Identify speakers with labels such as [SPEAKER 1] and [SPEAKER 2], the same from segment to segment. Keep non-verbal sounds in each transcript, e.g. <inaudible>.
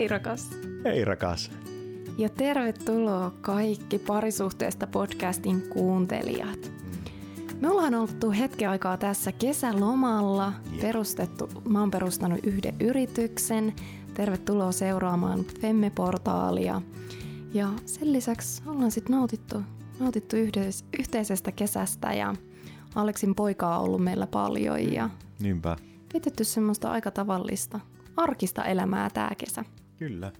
[SPEAKER 1] Hei rakas!
[SPEAKER 2] Hei rakas!
[SPEAKER 1] Ja tervetuloa kaikki parisuhteesta podcastin kuuntelijat. Me ollaan oltu hetken aikaa tässä kesälomalla, perustettu, mä oon perustanut yhden yrityksen. Tervetuloa seuraamaan Femme-portaalia. Ja sen lisäksi ollaan sitten nautittu, nautittu yhdes, yhteisestä kesästä ja Aleksin poikaa on ollut meillä paljon ja
[SPEAKER 2] Niinpä.
[SPEAKER 1] vietetty semmoista aika tavallista, arkista elämää tää kesä.
[SPEAKER 2] Kyllä.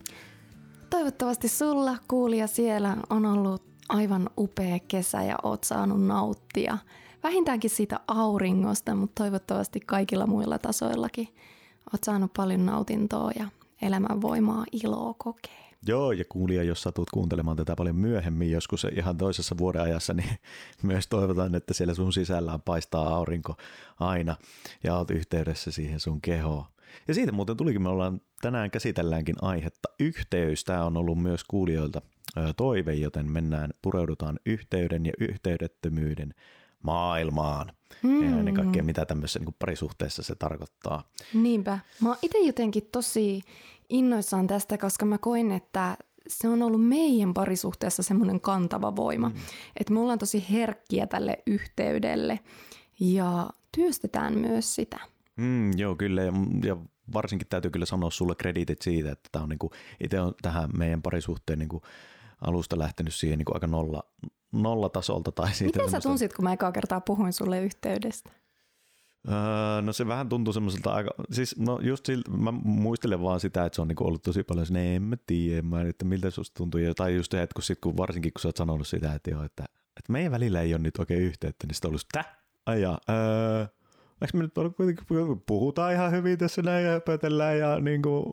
[SPEAKER 1] Toivottavasti sulla, kuulija siellä, on ollut aivan upea kesä ja oot saanut nauttia. Vähintäänkin siitä auringosta, mutta toivottavasti kaikilla muilla tasoillakin oot saanut paljon nautintoa ja elämän voimaa, iloa kokee.
[SPEAKER 2] Joo, ja kuulija, jos satut kuuntelemaan tätä paljon myöhemmin, joskus ihan toisessa vuoden ajassa, niin <laughs> myös toivotan, että siellä sun sisällään paistaa aurinko aina ja oot yhteydessä siihen sun kehoon. Ja siitä muuten tulikin, me ollaan tänään käsitelläänkin aihetta yhteys. Tämä on ollut myös kuulijoilta toive, joten mennään, pureudutaan yhteyden ja yhteydettömyyden maailmaan. Mm. Ja ennen kaikkea, mitä tämmöisessä niin parisuhteessa se tarkoittaa.
[SPEAKER 1] Niinpä. Mä oon itse jotenkin tosi innoissaan tästä, koska mä koin, että se on ollut meidän parisuhteessa semmoinen kantava voima. Mm. Että me ollaan tosi herkkiä tälle yhteydelle ja työstetään myös sitä.
[SPEAKER 2] Mm, joo, kyllä. Ja, ja varsinkin täytyy kyllä sanoa sulle krediitit siitä, että tämä on niinku, itse on tähän meidän parisuhteen niinku alusta lähtenyt siihen niinku aika nolla, nollatasolta. Tai siitä
[SPEAKER 1] Miten sä
[SPEAKER 2] semmoista-
[SPEAKER 1] tunsit, kun mä ekaa kertaa puhuin sulle yhteydestä?
[SPEAKER 2] Öö, no se vähän tuntuu semmoiselta aika, siis no just siltä, mä muistelen vaan sitä, että se on niinku ollut tosi paljon sinne, en mä tiedä, mä, että miltä susta tuntuu, ja, tai just se, että kun, sit, kun varsinkin kun sä oot sanonut sitä, että joo, että, että meidän välillä ei ole nyt oikein yhteyttä, niin sitten on ollut, täh, öö, eikö me nyt kuitenkin, puhutaan ihan hyvin tässä näin ja höpötellään ja niinku,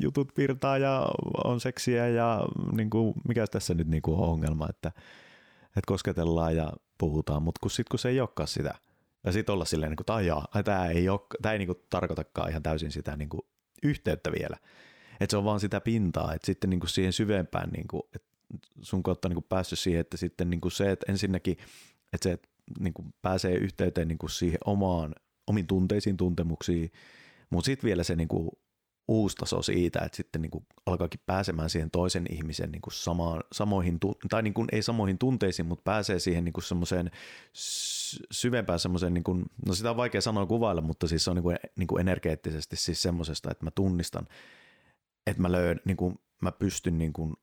[SPEAKER 2] jutut virtaa ja on seksiä ja niinku, mikä tässä nyt niinku on ongelma, että, että kosketellaan ja puhutaan, mutta kun, sit, kun se ei olekaan sitä, ja sitten olla silleen, niin kuin, että tämä ei, ole, tää ei niin kuin, tarkoitakaan ihan täysin sitä niin kuin, yhteyttä vielä. Että se on vaan sitä pintaa, että sitten niin kuin siihen syvempään, niin kuin, että sun kautta niin kuin päässyt siihen, että sitten niin kuin se, että ensinnäkin, että se että, niin kuin pääsee yhteyteen niin kuin siihen omaan, omiin tunteisiin, tuntemuksiin, mutta sitten vielä se niin kuin, uusi taso siitä, että sitten niin kuin alkaakin pääsemään siihen toisen ihmisen niin kuin samaan, samoihin, tai niin kuin ei samoihin tunteisiin, mutta pääsee siihen niin semmoiseen sy- syvempään semmoiseen, niin kuin, no sitä on vaikea sanoa kuvailla, mutta siis se on niin kuin, niin kuin energeettisesti siis semmoisesta, että mä tunnistan, että mä löydän, niin kuin, mä pystyn niin kuin,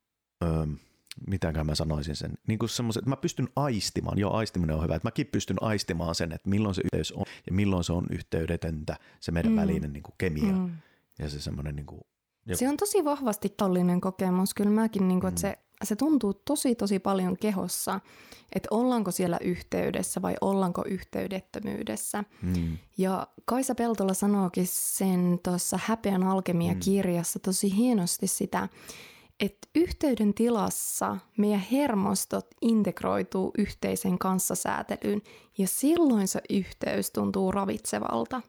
[SPEAKER 2] öö, mitäkään mä sanoisin sen, niin kuin semmoisen, että mä pystyn aistimaan, joo aistiminen on hyvä, että mäkin pystyn aistimaan sen, että milloin se yhteys on ja milloin se on yhteydetöntä, se meidän mm. välinen niin kuin kemia. Mm ja se semmoinen niin kuin.
[SPEAKER 1] Se on tosi vahvasti tollinen kokemus. Kyllä mäkin, niin kuin, että se, se tuntuu tosi tosi paljon kehossa, että ollaanko siellä yhteydessä vai ollaanko yhteydettömyydessä. Mm. Ja Kaisa Peltola sanookin sen tuossa Häpeän alkemia-kirjassa tosi hienosti sitä, että yhteyden tilassa meidän hermostot integroituu yhteisen kanssasäätelyyn ja silloin se yhteys tuntuu ravitsevalta.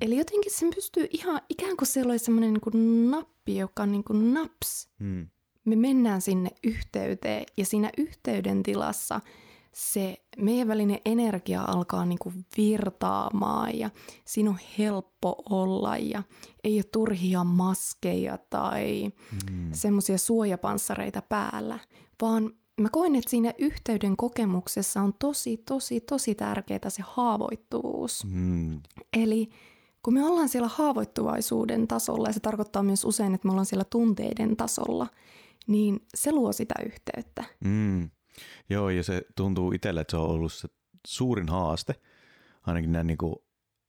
[SPEAKER 1] Eli jotenkin sen pystyy ihan ikään kuin siellä olisi semmoinen niin kuin nappi, joka on niin kuin naps. Hmm. Me mennään sinne yhteyteen ja siinä yhteyden tilassa se meidän välinen energia alkaa niin kuin virtaamaan ja siinä on helppo olla ja ei ole turhia maskeja tai hmm. semmoisia suojapanssareita päällä, vaan mä koen, että siinä yhteyden kokemuksessa on tosi, tosi, tosi tärkeää se haavoittuvuus. Hmm. Eli kun me ollaan siellä haavoittuvaisuuden tasolla, ja se tarkoittaa myös usein, että me ollaan siellä tunteiden tasolla, niin se luo sitä yhteyttä.
[SPEAKER 2] Mm. Joo, ja se tuntuu itselle, että se on ollut se suurin haaste, ainakin näin, niin kuin,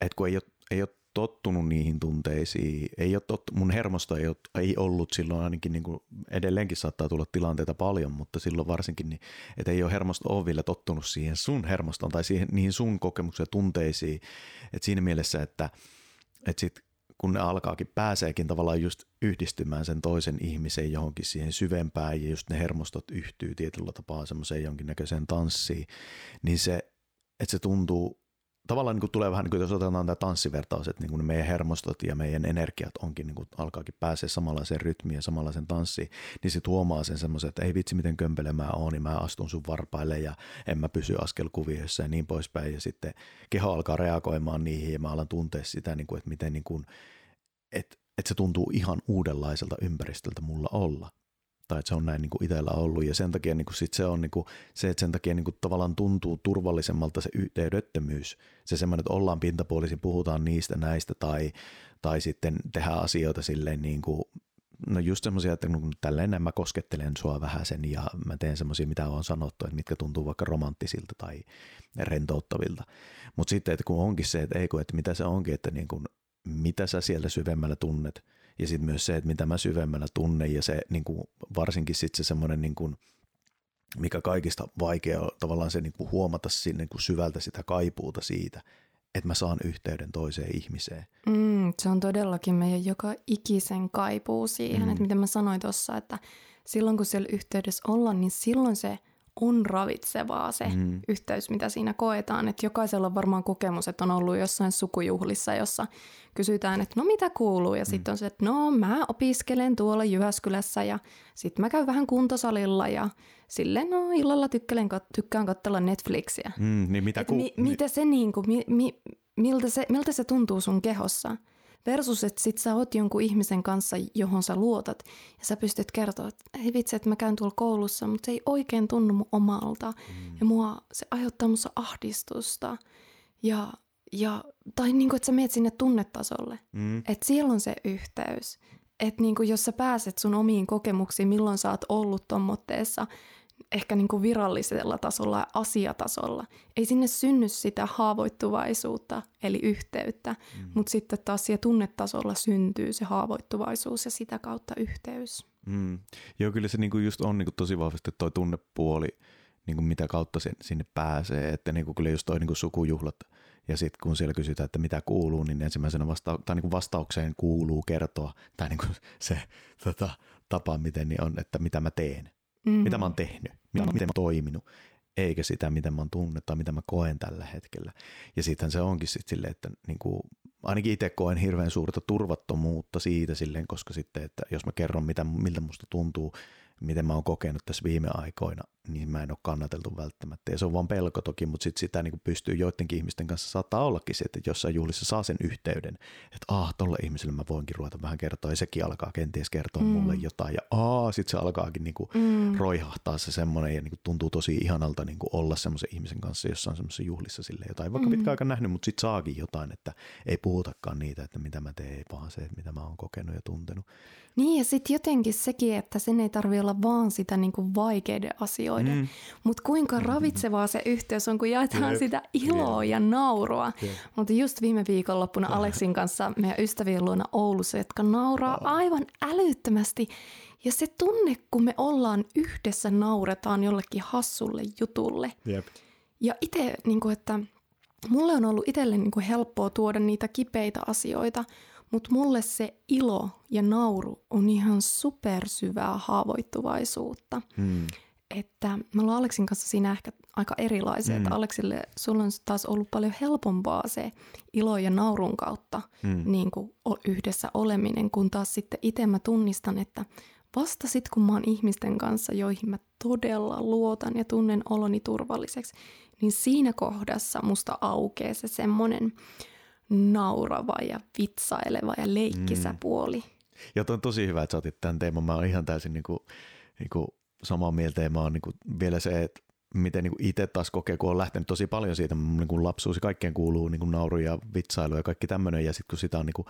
[SPEAKER 2] että kun ei ole, ei ole tottunut niihin tunteisiin, ei ole tottu, mun hermosto ei, ole, ei ollut silloin ainakin, niin kuin, edelleenkin saattaa tulla tilanteita paljon, mutta silloin varsinkin, niin, että ei ole hermosto ole vielä tottunut siihen sun hermostoon tai siihen, niihin sun kokemuksiin ja tunteisiin, että siinä mielessä, että että sit kun ne alkaakin, pääseekin tavallaan just yhdistymään sen toisen ihmisen johonkin siihen syvempään ja just ne hermostot yhtyy tietyllä tapaa semmoiseen jonkinnäköiseen tanssiin, niin se, että se tuntuu, tavallaan niin kuin tulee vähän niin kuin jos otetaan tämä tanssivertaus, että niin kuin meidän hermostot ja meidän energiat onkin, niin kuin alkaakin pääsee samanlaiseen rytmiin ja samanlaiseen tanssiin, niin se tuomaa sen semmoisen, että ei vitsi miten kömpelö mä oon, niin mä astun sun varpaille ja en mä pysy askelkuvioissa ja niin poispäin. Ja sitten keho alkaa reagoimaan niihin ja mä alan tuntea sitä, niin kuin, että miten niin kuin, että että se tuntuu ihan uudenlaiselta ympäristöltä mulla olla. Tai että se on näin niin kuin itsellä ollut ja sen takia niin kuin sit se on niin kuin, se, että sen takia niin kuin tavallaan tuntuu turvallisemmalta se yhteydettömyys. Se semmoinen, että ollaan pintapuolisin, puhutaan niistä näistä tai, tai sitten tehdään asioita silleen niin kuin No just semmoisia, että kun tälleen mä koskettelen sua vähän sen ja mä teen semmoisia, mitä on sanottu, että mitkä tuntuu vaikka romanttisilta tai rentouttavilta. Mutta sitten, että kun onkin se, että ei kun, että mitä se onkin, että niin kuin, mitä sä siellä syvemmällä tunnet ja sitten myös se, että mitä mä syvemmällä tunnen ja se niin kuin, varsinkin sitten se semmoinen niin kuin, mikä kaikista vaikea on tavallaan se niin kuin huomata sinne niin kuin syvältä sitä kaipuuta siitä, että mä saan yhteyden toiseen ihmiseen.
[SPEAKER 1] Mm, se on todellakin meidän joka ikisen kaipuu siihen, mm. että miten mä sanoin tuossa, että silloin kun siellä yhteydessä ollaan, niin silloin se on ravitsevaa se mm. yhteys, mitä siinä koetaan. Että jokaisella on varmaan kokemus, että on ollut jossain sukujuhlissa, jossa kysytään, että no mitä kuuluu? Ja mm. sitten on se, että no mä opiskelen tuolla Jyväskylässä ja sitten mä käyn vähän kuntosalilla ja silleen no illalla tykkään, tykkään katsella Netflixiä.
[SPEAKER 2] Mm, niin mitä, ku- mi,
[SPEAKER 1] mitä se niinku, mi, mi, miltä, se, miltä se tuntuu sun kehossa? Versus, että sit sä oot jonkun ihmisen kanssa, johon sä luotat, ja sä pystyt kertoa, että hei vitsi, että mä käyn tuolla koulussa, mutta se ei oikein tunnu mun omalta. Mm. Ja mua, se aiheuttaa musta ahdistusta. Ja, ja, tai niin kuin, että sä meet sinne tunnetasolle. Mm. Että siellä on se yhteys. Että niin kuin, jos sä pääset sun omiin kokemuksiin, milloin sä oot ollut tommotteessa, ehkä niin kuin virallisella tasolla ja asiatasolla. Ei sinne synny sitä haavoittuvaisuutta, eli yhteyttä, mm. mutta sitten taas siellä tunnetasolla syntyy se haavoittuvaisuus ja sitä kautta yhteys.
[SPEAKER 2] Mm. Joo, kyllä se niinku just on niinku tosi vahvasti tuo tunnepuoli, niinku mitä kautta se sinne pääsee. Että niinku kyllä just toi niinku sukujuhlat ja sitten kun siellä kysytään, että mitä kuuluu, niin ensimmäisenä vasta- tai niinku vastaukseen kuuluu kertoa, tai niinku <laughs> se tota, tapa, miten niin on, että mitä mä teen mm. mitä mä oon tehnyt, mitä, miten mä oon toiminut, eikä sitä, miten mä oon tunnet tai mitä mä koen tällä hetkellä. Ja sittenhän se onkin sitten silleen, että niin kuin, ainakin itse koen hirveän suurta turvattomuutta siitä silleen, koska sitten, että jos mä kerron, mitä, miltä musta tuntuu, miten mä oon kokenut tässä viime aikoina, niin mä en ole kannateltu välttämättä. Ja se on vaan pelko toki, mutta sit sitä niin pystyy joidenkin ihmisten kanssa saattaa ollakin se, että jossain juhlissa saa sen yhteyden, että ah, tolle ihmiselle mä voinkin ruveta vähän kertoa, ja sekin alkaa kenties kertoa mm. mulle jotain, ja ah, sitten se alkaakin niin kuin mm. roihahtaa se semmoinen, ja niin kuin tuntuu tosi ihanalta niin kuin olla semmoisen ihmisen kanssa jossain semmoisessa juhlissa sille jotain, vaikka mm. pitkä aika nähnyt, mutta sitten saakin jotain, että ei puhutakaan niitä, että mitä mä teen, vaan se, että mitä mä oon kokenut ja tuntenut.
[SPEAKER 1] Niin ja sitten jotenkin sekin, että sen ei tarvitse olla vaan sitä niin kuin vaikeiden asioiden, mm. mutta kuinka mm-hmm. ravitsevaa se yhteys on, kun jaetaan Jep. sitä iloa Jep. ja naurua. Mutta just viime viikonloppuna Aleksin kanssa meidän ystävien luona Oulussa, jotka nauraa oh. aivan älyttömästi. Ja se tunne, kun me ollaan yhdessä, nauretaan jollekin hassulle jutulle.
[SPEAKER 2] Jep.
[SPEAKER 1] Ja itse, niin että mulle on ollut itselle niin helppoa tuoda niitä kipeitä asioita, mutta mulle se ilo ja nauru on ihan supersyvää haavoittuvaisuutta. Hmm. Että me ollaan Aleksin kanssa siinä ehkä aika erilaisia, hmm. että Aleksille sulla on taas ollut paljon helpompaa se ilo ja naurun kautta hmm. niin kuin yhdessä oleminen, kun taas sitten itse mä tunnistan, että vasta sitten kun mä oon ihmisten kanssa, joihin mä todella luotan ja tunnen oloni turvalliseksi, niin siinä kohdassa musta aukeaa se semmoinen naurava ja vitsaileva ja leikkisä mm. puoli.
[SPEAKER 2] Ja on tosi hyvä, että sä otit tämän teeman. Mä oon ihan täysin niin kuin, niin kuin samaa mieltä ja mä oon niin kuin vielä se, että miten niin itse taas kokee, kun on lähtenyt tosi paljon siitä, niin kuin lapsuus ja kaikkeen kuuluu niin kuin nauru ja vitsailu ja kaikki tämmöinen, ja sitten kun sitä on niin kuin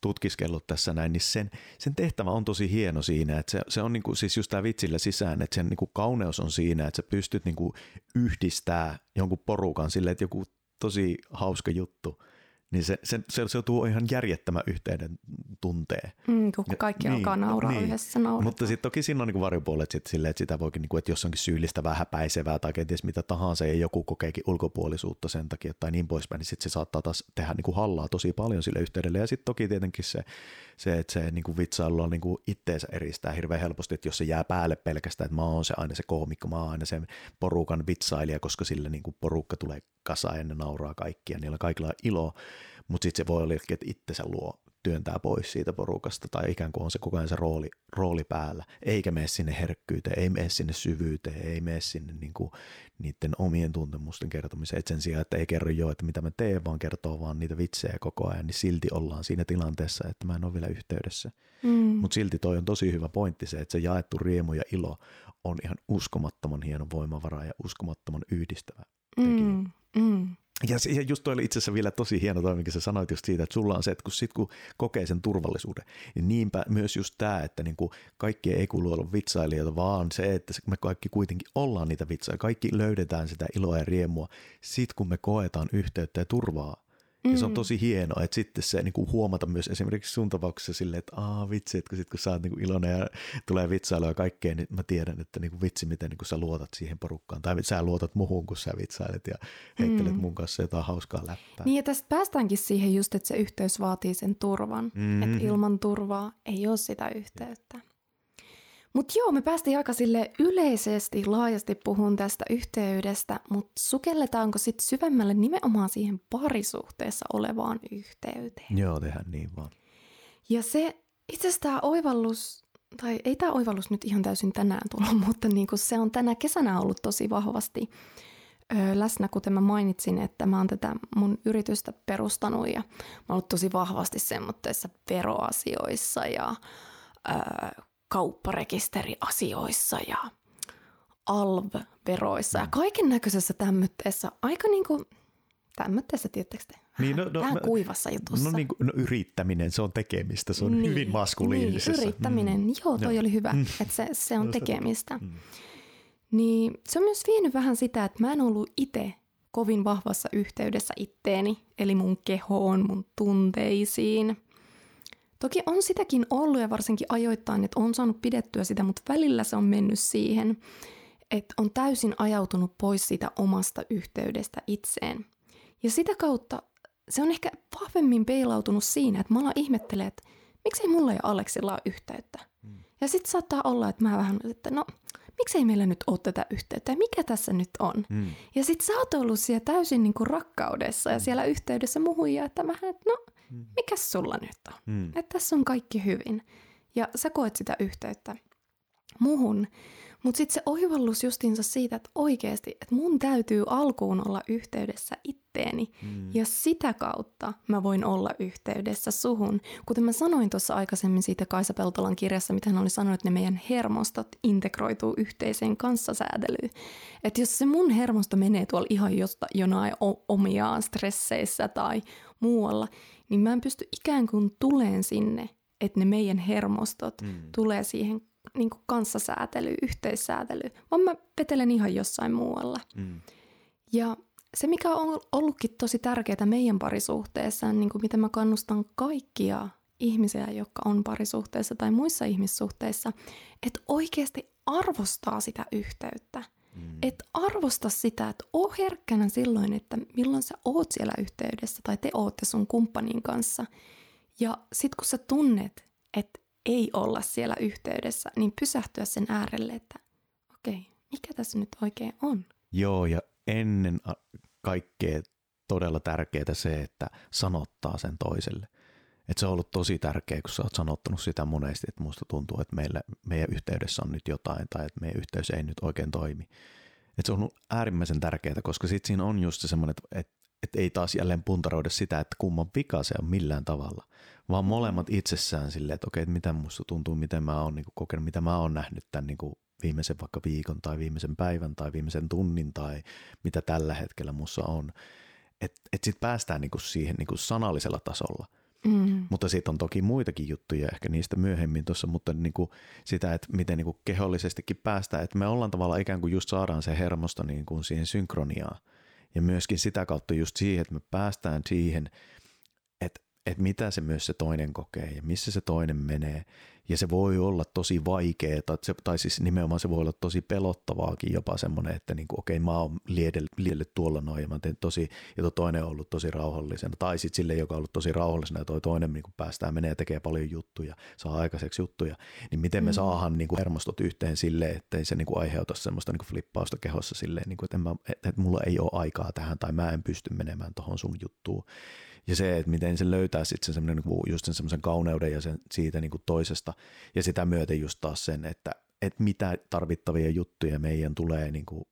[SPEAKER 2] tutkiskellut tässä näin, niin sen, sen tehtävä on tosi hieno siinä, että se, se on niin kuin, siis just tämä vitsillä sisään, että sen niin kuin kauneus on siinä, että sä pystyt niin kuin yhdistää jonkun porukan silleen, että joku tosi hauska juttu – niin se, se, se, se tuo ihan järjettömän yhteyden tunteen.
[SPEAKER 1] Mm, kun kaikki ja, alkaa niin, nauraa niin. yhdessä naurataan.
[SPEAKER 2] Mutta sitten toki siinä on niin varjopuolet sit silleen, että sitä voikin, niin kuin, että jos onkin syyllistä vähän häpäisevää tai kenties mitä tahansa ja joku kokeekin ulkopuolisuutta sen takia tai niin poispäin, niin sitten se saattaa taas tehdä niin kuin hallaa tosi paljon sille yhteydelle. Ja sitten toki tietenkin se, se että se niin kuin vitsailu on niin kuin itteensä eristää hirveän helposti, että jos se jää päälle pelkästään, että mä oon se aina se koomikko, mä oon aina se porukan vitsailija, koska sille niin kuin porukka tulee kasaan ja ne nauraa kaikkia, niillä kaikilla on ilo, mutta sitten se voi olla, että itsensä luo työntää pois siitä porukasta tai ikään kuin on se koko ajan se rooli, rooli päällä, eikä mene sinne herkkyyteen, ei mene sinne syvyyteen, ei mene sinne niin kuin niiden omien tuntemusten kertomiseen, että sen sijaan, että ei kerro jo, että mitä mä teen, vaan kertoo vaan niitä vitsejä koko ajan, niin silti ollaan siinä tilanteessa, että mä en ole vielä yhteydessä. Mm. Mutta silti toi on tosi hyvä pointti se, että se jaettu riemu ja ilo on ihan uskomattoman hieno voimavara ja uskomattoman yhdistävä tekijä. Mm. Mm. Ja, ja just toi oli itse asiassa vielä tosi hieno toi, minkä sä sanoit just siitä, että sulla on se, että kun, sit, kun kokee sen turvallisuuden, niin niinpä myös just tämä, että niinku kaikki ei kuulu olla vitsailijoita, vaan se, että me kaikki kuitenkin ollaan niitä vitsailijoita, kaikki löydetään sitä iloa ja riemua sit kun me koetaan yhteyttä ja turvaa Mm. Ja se on mm. tosi hienoa, että sitten se niin kuin huomata myös esimerkiksi sun tapauksessa silleen, että aa vitsi, että kun, sit, kun sä oot niin kuin iloinen ja tulee vitsailua ja kaikkea, niin mä tiedän, että niin kuin vitsi, miten niin kuin sä luotat siihen porukkaan. Tai sä luotat muhun, kun sä vitsailet ja heittelet mm. mun kanssa jotain hauskaa läppää.
[SPEAKER 1] Niin ja tästä päästäänkin siihen just, että se yhteys vaatii sen turvan. Mm-hmm. Että ilman turvaa ei ole sitä yhteyttä. Mutta joo, me päästiin aika sille yleisesti, laajasti puhun tästä yhteydestä, mutta sukelletaanko sitten syvemmälle nimenomaan siihen parisuhteessa olevaan yhteyteen?
[SPEAKER 2] Joo, tehdään niin vaan.
[SPEAKER 1] Ja se itse asiassa tämä oivallus, tai ei tämä oivallus nyt ihan täysin tänään tullut, <laughs> mutta niin kuin se on tänä kesänä ollut tosi vahvasti ö, läsnä, kuten mä mainitsin, että mä oon tätä mun yritystä perustanut ja mä oon ollut tosi vahvasti semmoitteissa veroasioissa ja ö, kaupparekisteriasioissa ja ALV-veroissa ja kaiken näköisessä tämmöisessä aika niin kuin, tämmöisessä, tiettekö te? Niin, no, no, Vähän no, kuivassa jutussa.
[SPEAKER 2] No, niin kuin, no yrittäminen, se on tekemistä, se on niin, hyvin maskuliinisessa.
[SPEAKER 1] Niin, yrittäminen, mm. joo, toi joo. oli hyvä, mm. että se, se on no, tekemistä. Mm. Niin se on myös vienyt vähän sitä, että mä en ollut itse kovin vahvassa yhteydessä itteeni, eli mun kehoon, mun tunteisiin – Toki on sitäkin ollut ja varsinkin ajoittain, että on saanut pidettyä sitä, mutta välillä se on mennyt siihen, että on täysin ajautunut pois siitä omasta yhteydestä itseen. Ja sitä kautta se on ehkä vahvemmin peilautunut siinä, että mä ihmettelee, että miksei mulla ja Aleksilla ole yhteyttä. Mm. Ja sitten saattaa olla, että mä vähän, että no miksei meillä nyt ole tätä yhteyttä mikä tässä nyt on. Mm. Ja sitten sä oot ollut siellä täysin niin kuin rakkaudessa ja mm. siellä yhteydessä muhun ja että mä, että no Mm. mikä sulla nyt on? Mm. Että tässä on kaikki hyvin. Ja sä koet sitä yhteyttä muhun. Mutta sitten se oivallus justiinsa siitä, että oikeasti, että mun täytyy alkuun olla yhteydessä itteeni. Mm. Ja sitä kautta mä voin olla yhteydessä suhun. Kuten mä sanoin tuossa aikaisemmin siitä Kaisa Peltolan kirjassa, mitä hän oli sanonut, että ne meidän hermostot integroituu yhteiseen kanssasäädelyyn. Että jos se mun hermosto menee tuolla ihan josta, jonain omiaan stresseissä tai muualla, niin mä en pysty ikään kuin tuleen sinne, että ne meidän hermostot mm. tulee siihen niin kuin kanssasäätelyyn, yhteissäätelyyn, vaan mä petelen ihan jossain muualla. Mm. Ja se, mikä on ollutkin tosi tärkeää meidän parisuhteessa, niin kuin mitä mä kannustan kaikkia ihmisiä, jotka on parisuhteessa tai muissa ihmissuhteissa, että oikeasti arvostaa sitä yhteyttä. Mm. Että arvosta sitä, että oo herkkänä silloin, että milloin sä oot siellä yhteydessä tai te ootte sun kumppanin kanssa. Ja sit kun sä tunnet, että ei olla siellä yhteydessä, niin pysähtyä sen äärelle, että okei, okay, mikä tässä nyt oikein on?
[SPEAKER 2] Joo, ja ennen kaikkea todella tärkeää se, että sanottaa sen toiselle. Että se on ollut tosi tärkeää, kun sä oot sanottanut sitä monesti, että musta tuntuu, että meillä, meidän yhteydessä on nyt jotain tai että meidän yhteys ei nyt oikein toimi. Että se on äärimmäisen tärkeää, koska sitten siinä on just se semmoinen, että, että, että ei taas jälleen puntaroida sitä, että kumman vika se on millään tavalla, vaan molemmat itsessään silleen, että okei, että mitä musta tuntuu, miten mä oon niin kokenut, mitä mä oon nähnyt tämän niin kuin viimeisen vaikka viikon tai viimeisen päivän tai viimeisen tunnin tai mitä tällä hetkellä mussa on. Että et sitten päästään niin kuin siihen niin kuin sanallisella tasolla – Mm. Mutta sitten on toki muitakin juttuja, ehkä niistä myöhemmin tuossa, mutta niin kuin sitä, että miten niin kuin kehollisestikin päästään, että me ollaan tavallaan ikään kuin just saadaan se hermosto niin kuin siihen synkroniaan. Ja myöskin sitä kautta just siihen, että me päästään siihen, että, mitä se myös se toinen kokee ja missä se toinen menee ja se voi olla tosi vaikeaa, tai, siis nimenomaan se voi olla tosi pelottavaakin jopa semmoinen, että niin kuin, okei mä oon liedellyt tuolla noin ja mä teen tosi, ja tuo toinen on ollut tosi rauhallisena. Tai sitten sille, joka on ollut tosi rauhallisena ja toi toinen niin päästään menee ja tekee paljon juttuja, saa aikaiseksi juttuja, niin miten me mm. saadaan niin kuin hermostot yhteen silleen, ettei se niin kuin aiheuta semmoista niin kuin flippausta kehossa silleen, niin kuin, että, mä, että, että mulla ei ole aikaa tähän tai mä en pysty menemään tuohon sun juttuun. Ja se, että miten se löytää sitten sen niin just sen semmoisen kauneuden ja sen siitä niin kuin toisesta. Ja sitä myöten just taas sen, että, että mitä tarvittavia juttuja meidän tulee niin kuin,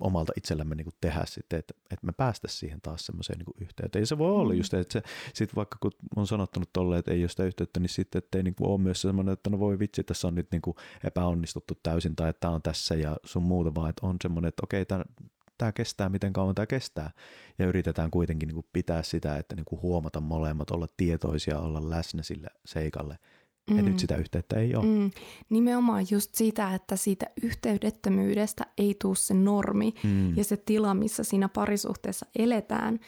[SPEAKER 2] omalta itsellämme niin kuin tehdä sitten, että, että me päästä siihen taas semmoiseen niin yhteyteen. Ja se voi olla mm. just, että se, sit vaikka kun on sanottanut tolle, että ei ole sitä yhteyttä, niin sitten että ei niin kuin ole myös semmoinen, että no voi vitsi, tässä on nyt niin kuin epäonnistuttu täysin tai että tämä on tässä ja sun muuta, vaan että on semmoinen, että okei, tämä, tämä kestää, miten kauan tämä kestää. Ja yritetään kuitenkin niin kuin pitää sitä, että niin kuin huomata molemmat, olla tietoisia, olla läsnä sille seikalle – Mm. Ja nyt sitä yhteyttä ei ole. Mm.
[SPEAKER 1] Nimenomaan just sitä, että siitä yhteydettömyydestä ei tule se normi mm. ja se tila, missä siinä parisuhteessa eletään,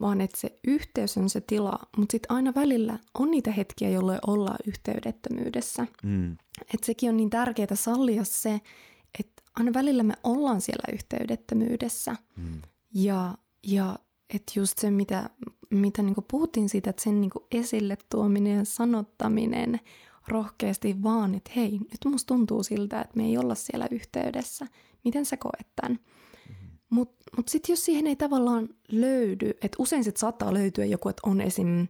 [SPEAKER 1] vaan että se yhteys on se tila, mutta sitten aina välillä on niitä hetkiä, jolloin ollaan yhteydettömyydessä. Mm. Että sekin on niin tärkeää sallia se, aina välillä me ollaan siellä yhteydettömyydessä. Mm. Ja, ja että just se, mitä, mitä niinku puhuttiin siitä, että sen niinku esille tuominen ja sanottaminen rohkeasti vaan, että hei, nyt musta tuntuu siltä, että me ei olla siellä yhteydessä. Miten sä koet tämän? Mm-hmm. Mutta mut sitten jos siihen ei tavallaan löydy, että usein sitten saattaa löytyä joku, että on esim.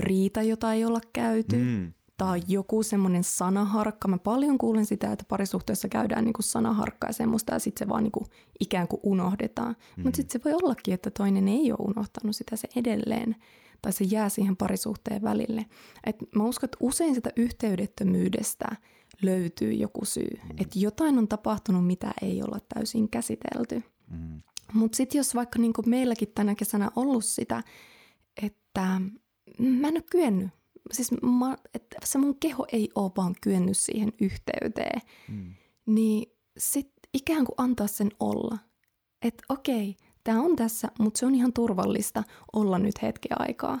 [SPEAKER 1] riita, jota ei olla käyty, mm. Tai joku semmoinen sanaharkka. Mä paljon kuulen sitä, että parisuhteessa käydään niinku sanaharkkaa ja semmoista, ja sitten se vaan niinku ikään kuin unohdetaan. Mm. Mutta sitten se voi ollakin, että toinen ei ole unohtanut sitä, se edelleen tai se jää siihen parisuhteen välille. Et mä uskon, että usein sitä yhteydettömyydestä löytyy joku syy. Mm. Että jotain on tapahtunut, mitä ei olla täysin käsitelty. Mm. Mutta sitten jos vaikka niin meilläkin tänä kesänä ollut sitä, että mä en ole kyennyt, siis mä, että se mun keho ei ole vaan kyennyt siihen yhteyteen, mm. niin sitten ikään kuin antaa sen olla. Että okei, tämä on tässä, mutta se on ihan turvallista olla nyt hetki aikaa.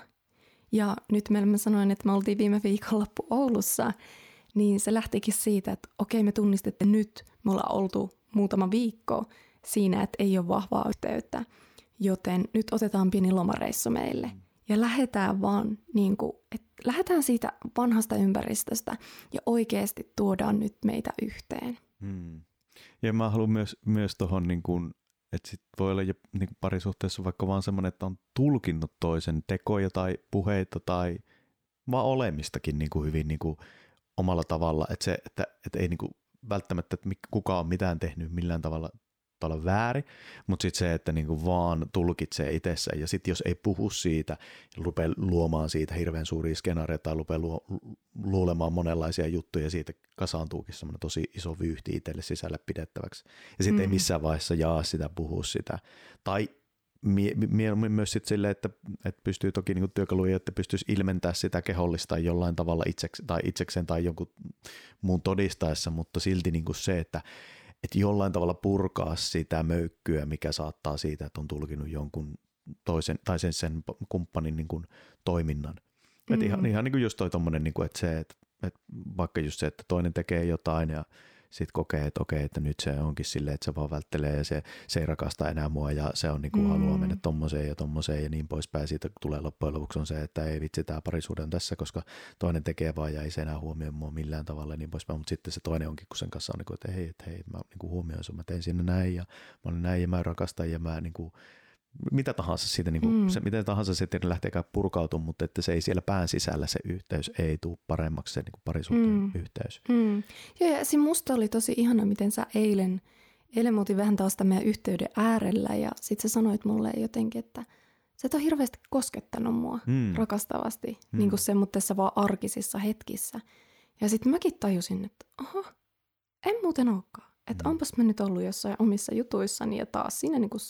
[SPEAKER 1] Ja nyt meillä mä sanoin, että me oltiin viime viikonloppu Oulussa, niin se lähtikin siitä, että okei me tunnistettiin nyt, me ollaan oltu muutama viikko siinä, että ei ole vahvaa yhteyttä, joten nyt otetaan pieni lomareissu meille. Ja lähdetään vaan, niin kuin, että lähdetään siitä vanhasta ympäristöstä ja oikeasti tuodaan nyt meitä yhteen. Hmm.
[SPEAKER 2] Ja mä haluan myös, myös tuohon niin kuin että sit voi olla jo niin parisuhteessa vaikka vaan semmoinen, että on tulkinnut toisen tekoja tai puheita tai vaan olemistakin niin kuin hyvin niin kuin omalla tavalla. Että, se, että, että ei niin kuin välttämättä, että kukaan on mitään tehnyt millään tavalla olla väärin, mutta sitten se, että niinku vaan tulkitsee itsessä ja sitten jos ei puhu siitä, rupeaa luomaan siitä hirveän suuria skenaareja tai rupeaa luo, luulemaan monenlaisia juttuja, siitä kasaantuukin semmoinen tosi iso vyyhti itselle sisälle pidettäväksi. Ja sitten mm. ei missään vaiheessa jaa sitä, puhua sitä. Tai mieluummin myös sit sille, että, että pystyy toki niin työkaluja, että pystyisi ilmentää sitä kehollista jollain tavalla itsekseen tai itsekseen tai jonkun muun todistaessa, mutta silti niin kuin se, että että jollain tavalla purkaa sitä möykkyä, mikä saattaa siitä, että on tulkinut jonkun toisen tai sen, sen kumppanin niin kuin toiminnan. Mm-hmm. Et ihan, mm. ihan niin kuin just toi tommonen, niin kuin, että se, että, että vaikka just se, että toinen tekee jotain ja sitten kokee, että okei, että nyt se onkin silleen, että se vaan välttelee ja se, se ei rakasta enää mua ja se on niin kuin mm. haluaa mennä tommoseen ja tommoseen ja niin poispäin. Siitä tulee loppujen lopuksi on se, että ei vitsi, tämä parisuhde on tässä, koska toinen tekee vaan ja ei se enää huomioi mua millään tavalla ja niin poispäin. Mutta sitten se toinen onkin, kun sen kanssa on niin kuin, että hei, että hei, mä niin kuin huomioin sun, mä tein sinne näin ja mä olen näin ja mä rakastan ja mä niin kuin, mitä tahansa siitä, niin kuin, mm. se, miten tahansa sitten lähteekään purkautumaan, mutta että se ei siellä pään sisällä se yhteys ei tule paremmaksi se niin kuin parisuhteen mm. yhteys.
[SPEAKER 1] Mm. Joo, ja siinä musta oli tosi ihana, miten sä eilen, eilen muutin vähän taas meidän yhteyden äärellä ja sit sä sanoit mulle jotenkin, että sä et ole hirveästi koskettanut mua mm. rakastavasti, mm. niin kuin semmoitteessa vaan arkisissa hetkissä. Ja sitten mäkin tajusin, että aha, en muuten olekaan. Että mm. onpas mä nyt ollut jossain omissa jutuissani ja taas siinä niin kuin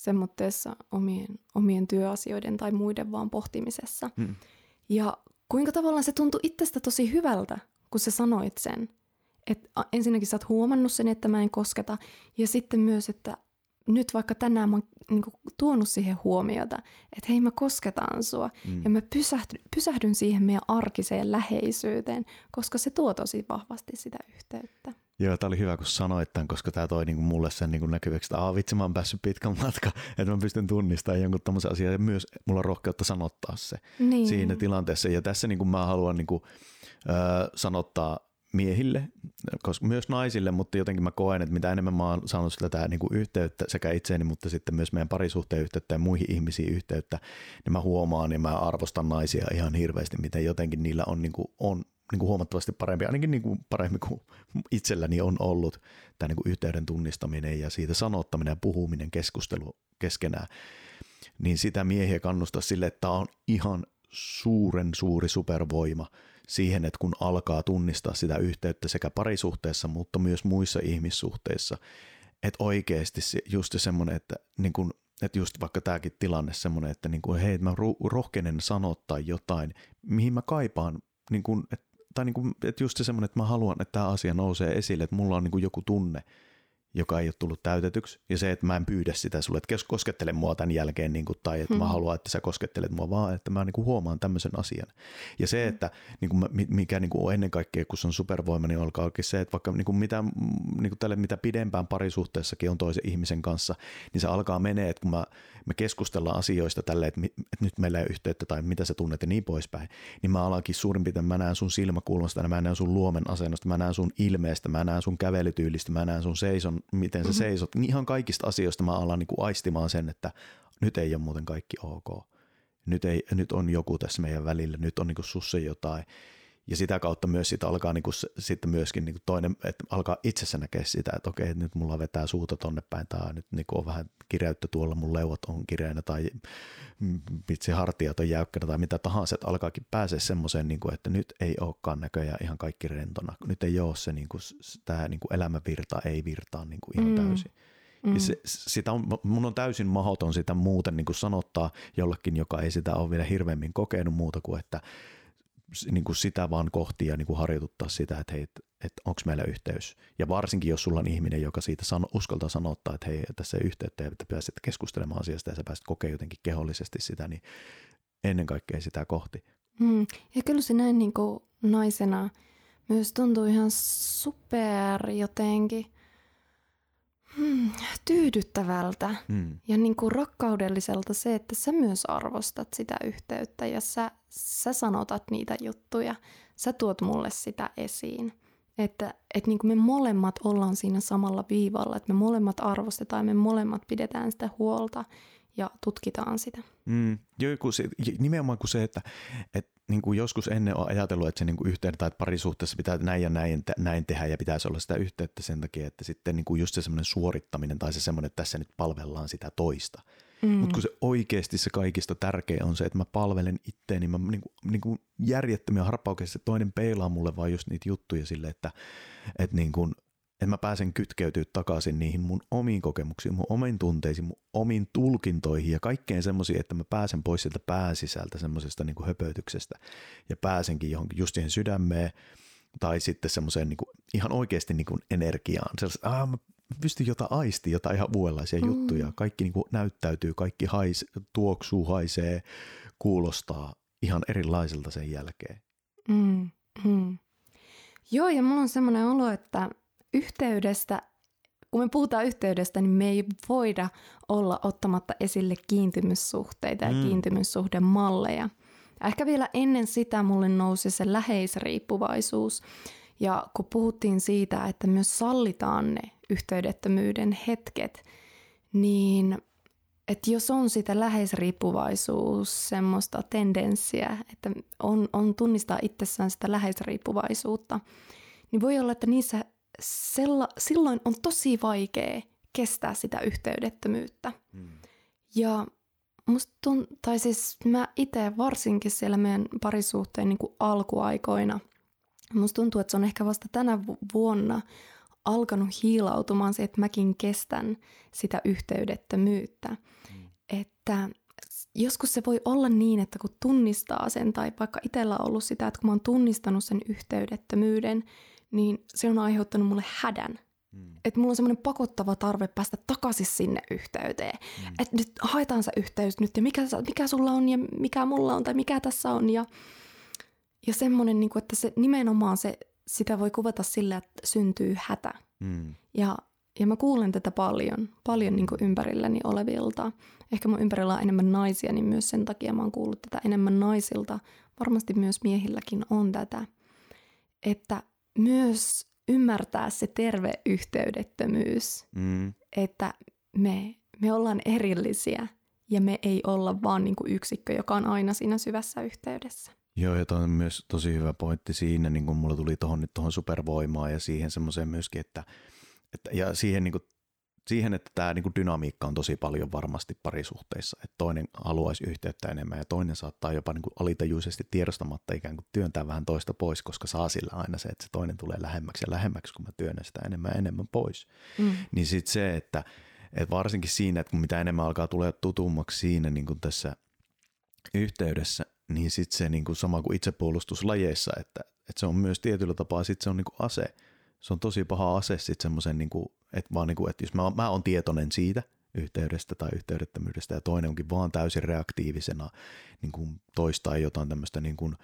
[SPEAKER 1] semmoitteessa omien, omien työasioiden tai muiden vaan pohtimisessa. Mm. Ja kuinka tavallaan se tuntui itsestä tosi hyvältä, kun sä sanoit sen. Että ensinnäkin sä oot huomannut sen, että mä en kosketa. Ja sitten myös, että nyt vaikka tänään mä oon niin tuonut siihen huomiota, että hei mä kosketaan sua. Mm. Ja mä pysähdyn, pysähdyn siihen meidän arkiseen läheisyyteen, koska se tuo tosi vahvasti sitä yhteyttä.
[SPEAKER 2] Joo, tämä oli hyvä, kun sanoit tämän, koska tämä toi niinku mulle sen niinku näkyväksi, että vitsi, mä oon päässyt pitkän matka, <laughs> että mä pystyn tunnistamaan jonkun tämmöisen asian ja myös mulla on rohkeutta sanottaa se niin. siinä tilanteessa. Ja tässä niinku mä haluan niinku, äh, sanottaa miehille, koska myös naisille, mutta jotenkin mä koen, että mitä enemmän mä oon saanut tätä niin kuin yhteyttä sekä itseeni, mutta sitten myös meidän parisuhteen yhteyttä ja muihin ihmisiin yhteyttä, niin mä huomaan ja mä arvostan naisia ihan hirveästi, miten jotenkin niillä on, niin kuin, on niin kuin huomattavasti parempi, ainakin niin kuin paremmin kuin itselläni on ollut tämä niin kuin yhteyden tunnistaminen ja siitä sanottaminen ja puhuminen, keskustelu keskenään, niin sitä miehiä kannustaa sille, että tämä on ihan suuren suuri supervoima siihen, että kun alkaa tunnistaa sitä yhteyttä sekä parisuhteessa, mutta myös muissa ihmissuhteissa, että oikeasti just semmoinen, että niin kun, että just vaikka tämäkin tilanne semmoinen, että niin kuin, hei, mä rohkenen sanottaa jotain, mihin mä kaipaan, niin kuin, että, tai niin kuin, että just se semmoinen, että mä haluan, että tämä asia nousee esille, että mulla on niin kuin joku tunne, joka ei ole tullut täytetyksi. Ja se, että mä en pyydä sitä sulle, että koskettele mua tämän jälkeen, niin kuin, tai että hmm. mä haluan, että sä koskettelet mua, vaan että mä niin kuin huomaan tämmöisen asian. Ja se, että niin kuin, mikä niin kuin on ennen kaikkea, kun se on supervoima, niin olkaa oikein se, että vaikka niin kuin mitä, niin kuin tälle, mitä pidempään parisuhteessakin on toisen ihmisen kanssa, niin se alkaa menee, että kun mä, me keskustellaan asioista tälle, että, että nyt meillä ei ole yhteyttä tai mitä sä tunnet ja niin poispäin, niin mä alankin suurin piirtein, mä näen sun silmäkulmasta, mä näen sun luomen asennosta, mä näen sun ilmeestä, mä näen sun kävelytyylistä, mä näen sun seison miten sä mm-hmm. seisot, niin ihan kaikista asioista mä alan niin kuin aistimaan sen, että nyt ei ole muuten kaikki ok. Nyt, ei, nyt on joku tässä meidän välillä, nyt on niin kuin sussa jotain. Ja sitä kautta myös sitä alkaa niin kuin, sitten myöskin niin kuin toinen, että alkaa itsessä näkeä sitä, että okei, nyt mulla vetää suuta tonne päin tai nyt niin kuin on vähän kireyttä tuolla, mun leuat on kireänä tai vitsi hartiat on jäykkänä tai mitä tahansa, että alkaakin pääsee semmoiseen, niin kuin, että nyt ei olekaan näköjään ihan kaikki rentona. Nyt ei ole se, niin kuin, tämä niin kuin elämänvirta ei virtaa niin kuin ihan mm. täysin. Mm. Ja se, sitä on, mun on täysin mahdoton sitä muuten niin kuin sanottaa jollekin, joka ei sitä ole vielä hirveämmin kokenut muuta kuin, että niin kuin sitä vaan kohti ja niin kuin harjoituttaa sitä, että hei, että onko meillä yhteys. Ja varsinkin, jos sulla on ihminen, joka siitä sano, uskaltaa sanottaa, että hei, tässä ei yhteyttä ja että pääset keskustelemaan asiasta ja sä pääset kokemaan jotenkin kehollisesti sitä, niin ennen kaikkea sitä kohti.
[SPEAKER 1] Mm. Ja kyllä se näin niin kuin naisena myös tuntuu ihan super jotenkin – tyydyttävältä hmm. ja niin kuin rakkaudelliselta se, että sä myös arvostat sitä yhteyttä ja sä, sä sanotat niitä juttuja. Sä tuot mulle sitä esiin. Että, että niin kuin me molemmat ollaan siinä samalla viivalla, että me molemmat arvostetaan, me molemmat pidetään sitä huolta ja tutkitaan sitä.
[SPEAKER 2] Mm, joo, kun se, nimenomaan kuin se, että, että niin kuin joskus ennen on ajatellut, että se niin kuin yhteyden tai parisuhteessa pitää näin ja näin, näin tehdä ja pitäisi olla sitä yhteyttä sen takia, että sitten niin kuin just se semmoinen suorittaminen tai se semmoinen, että tässä nyt palvellaan sitä toista. Mm. Mutta kun se oikeasti se kaikista tärkein on se, että mä palvelen itteeni, mä niin kuin, niin kuin järjettömiä harppauksia, että toinen peilaa mulle vaan just niitä juttuja sille, että, että niin kuin, että mä pääsen kytkeytyä takaisin niihin mun omiin kokemuksiin, mun omiin tunteisiin, mun omiin tulkintoihin ja kaikkeen semmoisiin, että mä pääsen pois sieltä pääsisältä semmoisesta niin höpötyksestä ja pääsenkin johonkin just siihen sydämeen tai sitten semmoiseen niin kuin, ihan oikeasti niin kuin energiaan. Sellaiset, ah, mä pystyn jotain aisti, jotain ihan uudenlaisia mm. juttuja. Kaikki niin kuin näyttäytyy, kaikki hais, tuoksuu, haisee, kuulostaa ihan erilaiselta sen jälkeen.
[SPEAKER 1] Mm. Mm. Joo, ja mulla on semmoinen olo, että yhteydestä, kun me puhutaan yhteydestä, niin me ei voida olla ottamatta esille kiintymyssuhteita ja mm. kiintymyssuhdemalleja. Ehkä vielä ennen sitä mulle nousi se läheisriippuvaisuus. Ja kun puhuttiin siitä, että myös sallitaan ne yhteydettömyyden hetket, niin että jos on sitä läheisriippuvaisuus, semmoista tendenssiä, että on, on tunnistaa itsessään sitä läheisriippuvaisuutta, niin voi olla, että niissä sella, silloin on tosi vaikea kestää sitä yhteydettömyyttä. Hmm. Ja musta tunt, tai siis mä itse varsinkin siellä meidän parisuhteen niin kuin alkuaikoina, musta tuntuu, että se on ehkä vasta tänä vuonna alkanut hiilautumaan se, että mäkin kestän sitä yhteydettömyyttä. Hmm. Että joskus se voi olla niin, että kun tunnistaa sen, tai vaikka itsellä on ollut sitä, että kun mä oon tunnistanut sen yhteydettömyyden, niin se on aiheuttanut mulle hädän. Mm. Että mulla on semmoinen pakottava tarve päästä takaisin sinne yhteyteen. Mm. Että nyt haetaan se yhteys nyt ja mikä, mikä sulla on ja mikä mulla on tai mikä tässä on. Ja, ja semmoinen, niin kuin, että se nimenomaan se, sitä voi kuvata sillä, että syntyy hätä. Mm. Ja, ja mä kuulen tätä paljon, paljon niin kuin ympärilläni olevilta. Ehkä mun ympärillä on enemmän naisia, niin myös sen takia mä oon kuullut tätä enemmän naisilta. Varmasti myös miehilläkin on tätä. Että myös ymmärtää se terve yhteydettömyys, mm. että me, me ollaan erillisiä ja me ei olla vaan niin kuin yksikkö, joka on aina siinä syvässä yhteydessä.
[SPEAKER 2] Joo, ja on myös tosi hyvä pointti siinä, niin kuin mulla tuli tuohon nyt tuohon supervoimaan ja siihen semmoiseen myöskin, että, että ja siihen niin kuin siihen, että tämä niin kuin dynamiikka on tosi paljon varmasti parisuhteissa, että toinen haluaisi yhteyttä enemmän ja toinen saattaa jopa niin kuin alitajuisesti tiedostamatta ikään kuin työntää vähän toista pois, koska saa sillä aina se, että se toinen tulee lähemmäksi ja lähemmäksi, kun mä työnnän sitä enemmän ja enemmän pois. Mm. Niin sitten se, että, että varsinkin siinä, että kun mitä enemmän alkaa tulee tutummaksi siinä niin kuin tässä yhteydessä, niin sitten se niin kuin sama kuin itsepuolustuslajeissa, että, että se on myös tietyllä tapaa sitten se on niin kuin ase. Se on tosi paha ase sitten semmoisen niin kuin että vaan niin kuin, että jos mä, mä oon tietoinen siitä yhteydestä tai yhteydettömyydestä ja toinen onkin vaan täysin reaktiivisena niin kuin toistaa jotain tämmöistä niin kuin,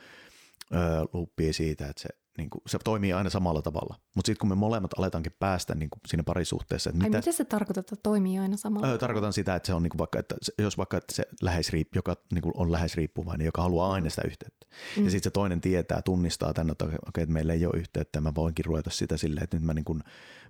[SPEAKER 2] öö, luppia siitä, että se niin kuin, se toimii aina samalla tavalla. Mutta sitten kun me molemmat aletaankin päästä niin kuin siinä parisuhteessa. Että
[SPEAKER 1] Ai mitä, mitä se tarkoittaa, että toimii aina samalla
[SPEAKER 2] öö, Tarkoitan sitä, että se on niin kuin vaikka, että jos vaikka että se läheisriip, joka niin kuin on läheisriippuvainen, joka haluaa aina sitä yhteyttä. Mm. Ja sitten se toinen tietää, tunnistaa tänne, että, okay, että meillä ei ole yhteyttä ja mä voinkin ruveta sitä silleen, että nyt mä, niin kuin,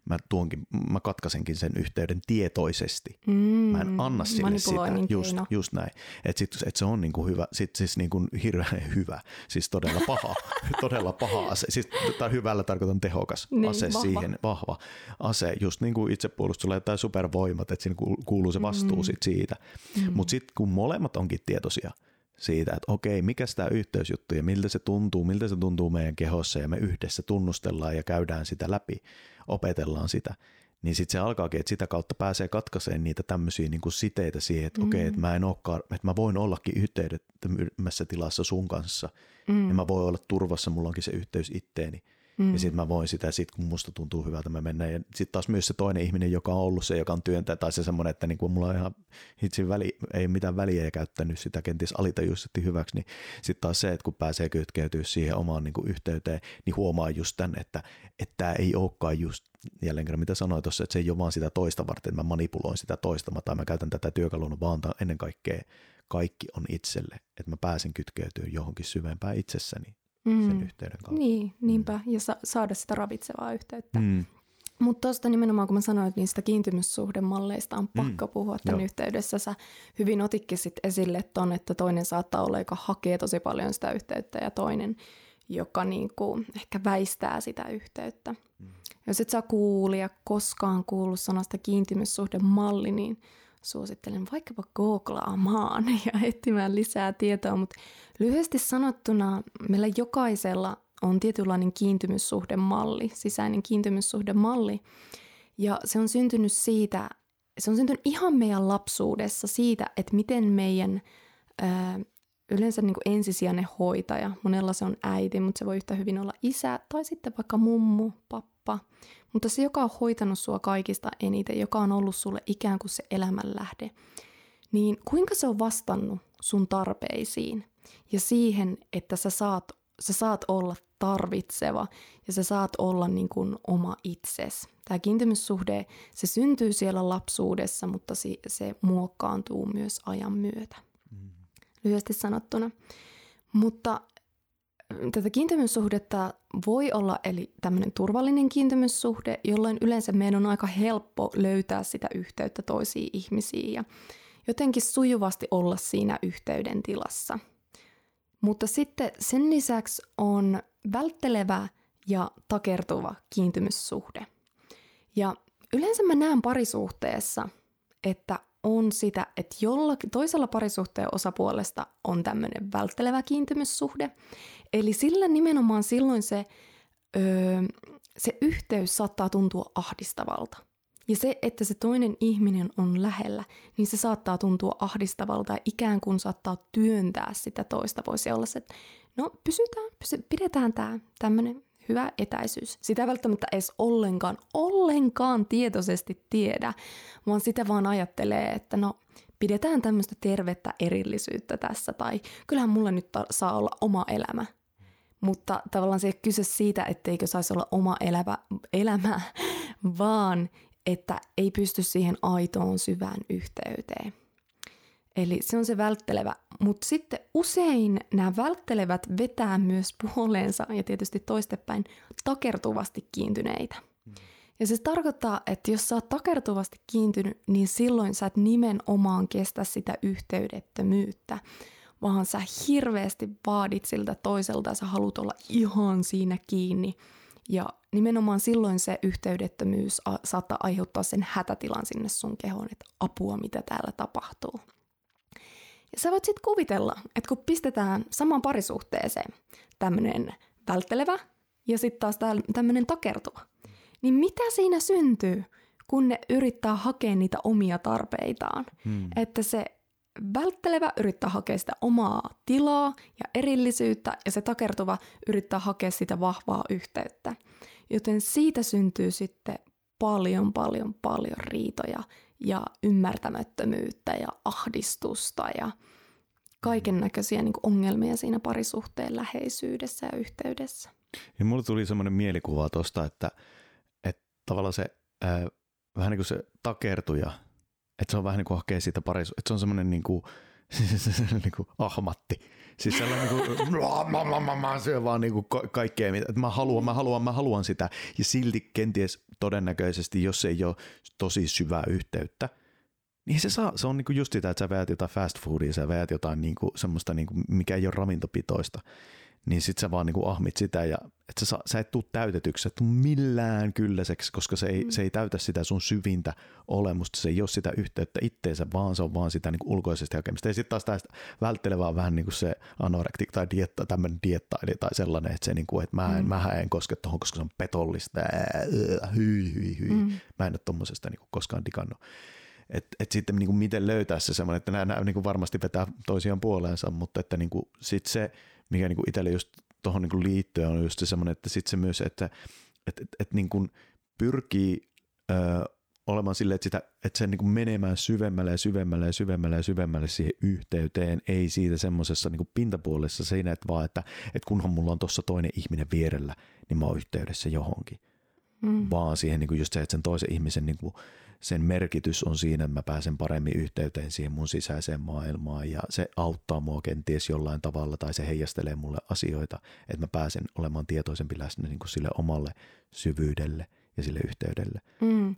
[SPEAKER 2] mä, tuonkin, mä katkaisenkin sen yhteyden tietoisesti. Mm. Mä en anna sille sitä. Just, just näin. Että et se on niin kuin hyvä, sit siis niin kuin hirveän <laughs> hyvä, siis todella paha, <laughs> todella paha ase siis tai hyvällä tarkoitan tehokas niin, ase vahva. siihen, vahva ase, just niin kuin itsepuolustuksella tai supervoimat, että siinä kuuluu se vastuu mm. sit siitä. Mm. Mutta sitten kun molemmat onkin tietoisia siitä, että okei, mikä tämä yhteysjuttu ja miltä se tuntuu, miltä se tuntuu meidän kehossa ja me yhdessä tunnustellaan ja käydään sitä läpi, opetellaan sitä, niin sitten se alkaakin, että sitä kautta pääsee katkaiseen niitä tämmöisiä niin siteitä siihen, että mm. okei, että mä en olekaan, että mä voin ollakin yhteydettömässä tilassa sun kanssa – mm. ja mä voin olla turvassa, mulla onkin se yhteys itteeni. Mm. Ja sitten mä voin sitä, sit kun musta tuntuu hyvältä, mä mennään. Ja sitten taas myös se toinen ihminen, joka on ollut se, joka on työntäjä, tai se semmoinen, että niinku mulla on ihan hitsin väli, ei mitään väliä ja käyttänyt sitä kenties alitajuisesti hyväksi, niin sitten taas se, että kun pääsee kytkeytyä siihen omaan niinku yhteyteen, niin huomaa just tämän, että tämä ei olekaan just jälleen kerran mitä sanoin tuossa, että se ei ole vaan sitä toista varten, että mä manipuloin sitä toista, tai mä käytän tätä työkaluna vaan ennen kaikkea kaikki on itselle, että mä pääsen kytkeytyä johonkin syvempään itsessäni mm. sen yhteyden kautta.
[SPEAKER 1] Niin, niinpä, mm. ja sa- saada sitä ravitsevaa yhteyttä. Mm. Mutta tuosta nimenomaan, kun mä sanoin, että niistä kiintymyssuhdemalleista on pakko mm. puhua tämän Joo. yhteydessä, sä hyvin otikin sit esille ton, että toinen saattaa olla, joka hakee tosi paljon sitä yhteyttä ja toinen, joka niinku ehkä väistää sitä yhteyttä. Mm. Jos et sä kuulija koskaan kuullut sanasta kiintymyssuhdemalli, niin – suosittelen vaikkapa googlaamaan <laughs> ja etsimään lisää tietoa, mutta lyhyesti sanottuna meillä jokaisella on tietynlainen kiintymyssuhdemalli, sisäinen kiintymyssuhdemalli, ja se on syntynyt siitä, se on syntynyt ihan meidän lapsuudessa siitä, että miten meidän ää, yleensä niin kuin ensisijainen hoitaja, monella se on äiti, mutta se voi yhtä hyvin olla isä tai sitten vaikka mummu, pappa, mutta se, joka on hoitanut sua kaikista eniten, joka on ollut sulle ikään kuin se elämänlähde, niin kuinka se on vastannut sun tarpeisiin ja siihen, että sä saat, sä saat olla tarvitseva ja sä saat olla niin kuin oma itses. Tämä kiintymyssuhde, se syntyy siellä lapsuudessa, mutta se, se muokkaantuu myös ajan myötä. Mm. Lyhyesti sanottuna. Mutta tätä kiintymyssuhdetta voi olla eli tämmöinen turvallinen kiintymyssuhde, jolloin yleensä meidän on aika helppo löytää sitä yhteyttä toisiin ihmisiin ja jotenkin sujuvasti olla siinä yhteyden tilassa. Mutta sitten sen lisäksi on välttelevä ja takertuva kiintymyssuhde. Ja yleensä mä näen parisuhteessa, että on sitä, että jollakin toisella parisuhteen osapuolesta on tämmöinen välttelevä kiintymyssuhde. Eli sillä nimenomaan silloin se, öö, se yhteys saattaa tuntua ahdistavalta. Ja se, että se toinen ihminen on lähellä, niin se saattaa tuntua ahdistavalta ja ikään kuin saattaa työntää sitä toista. Voisi olla se, että no pysytään, pysy, pidetään tämä tämmöinen hyvä etäisyys. Sitä ei välttämättä edes ollenkaan, ollenkaan tietoisesti tiedä, vaan sitä vaan ajattelee, että no pidetään tämmöistä tervettä erillisyyttä tässä, tai kyllähän mulla nyt ta- saa olla oma elämä. Mutta tavallaan se ei kyse siitä, etteikö saisi olla oma elämä, elämä <laughs> vaan että ei pysty siihen aitoon syvään yhteyteen. Eli se on se välttelevä. Mutta sitten usein nämä välttelevät vetää myös puoleensa ja tietysti toistepäin takertuvasti kiintyneitä. Mm. Ja se tarkoittaa, että jos sä oot takertuvasti kiintynyt, niin silloin sä et nimenomaan kestä sitä yhteydettömyyttä, vaan sä hirveästi vaadit siltä toiselta ja sä haluat olla ihan siinä kiinni. Ja nimenomaan silloin se yhteydettömyys saattaa aiheuttaa sen hätätilan sinne sun kehoon, että apua, mitä täällä tapahtuu. Ja sä voit sitten kuvitella, että kun pistetään samaan parisuhteeseen tämmöinen välttelevä ja sitten taas tämmöinen takertuva, niin mitä siinä syntyy, kun ne yrittää hakea niitä omia tarpeitaan? Hmm. Että se välttelevä yrittää hakea sitä omaa tilaa ja erillisyyttä ja se takertuva yrittää hakea sitä vahvaa yhteyttä. Joten siitä syntyy sitten paljon, paljon, paljon riitoja ja ymmärtämättömyyttä ja ahdistusta ja kaiken näköisiä niin ongelmia siinä parisuhteen läheisyydessä ja yhteydessä.
[SPEAKER 2] Ja mulle tuli semmoinen mielikuva tuosta, että, että tavallaan se ää, vähän niin kuin se takertuja, että se on vähän niin kuin hakee siitä parisuhteesta, että se on semmoinen niin kuin, <laughs> niin kuin ahmatti. Siis sellainen niin kuin, mä, mä, mä, mä syö vaan niin kuin kaikkea, että mä haluan, mä haluan, mä haluan sitä. Ja silti kenties todennäköisesti, jos ei ole tosi syvää yhteyttä, niin se, saa, se on niinku just sitä, että sä veät jotain fast foodia, sä veät jotain niinku semmoista, niinku, mikä ei ole ravintopitoista, niin sit sä vaan niinku ahmit sitä ja että sä, sä et tuu täytetyksi, sä et tuu millään kylläiseksi, koska se ei, mm. se ei täytä sitä sun syvintä olemusta, se ei ole sitä yhteyttä itteensä, vaan se on vaan sitä niinku ulkoisesti hakemista. Ja sitten taas tästä välttelevää vähän niin kuin se anorektik tai dietta, tämmöinen dietta tai sellainen, että se niinku, että mä en, mm. mä en koske tuohon, koska se on petollista, hyi, hyi, hyi. Mm. Mä en ole tuommoisesta niinku koskaan digannut. Että et sitten niin kuin miten löytää se semmoinen, että nämä, nämä niin kuin varmasti vetää toisiaan puoleensa, mutta että niin kuin sit se, mikä niin kuin itselle just tuohon niin liittyen on just se semmoinen, että sitten se myös, että et, et, et niin kuin pyrkii ö, olemaan silleen, että, sitä, että se niin kuin menemään syvemmälle ja syvemmälle ja syvemmälle ja syvemmälle siihen yhteyteen, ei siitä semmoisessa niin pintapuolessa siinä, että vaan, että, että kunhan mulla on tuossa toinen ihminen vierellä, niin mä oon yhteydessä johonkin. Mm. Vaan siihen niin kuin just se, että sen toisen ihmisen niin kuin, sen merkitys on siinä, että mä pääsen paremmin yhteyteen siihen mun sisäiseen maailmaan ja se auttaa mua kenties jollain tavalla tai se heijastelee mulle asioita, että mä pääsen olemaan tietoisempi läsnä niin kuin sille omalle syvyydelle ja sille yhteydelle. Mm.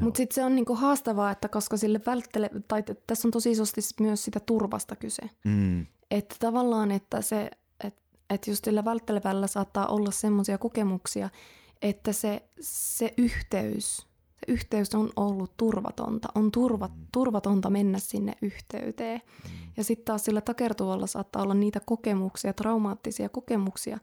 [SPEAKER 1] Mutta sitten se on niinku haastavaa, että koska sille välttele, tai tässä on tosi isosti myös sitä turvasta kyse. Mm. Että tavallaan, että se, että et just sillä välttelevällä saattaa olla semmoisia kokemuksia, että se, se yhteys – se yhteys on ollut turvatonta. On turva, mm. turvatonta mennä sinne yhteyteen. Mm. Ja sitten taas sillä takertuvalla saattaa olla niitä kokemuksia, traumaattisia kokemuksia,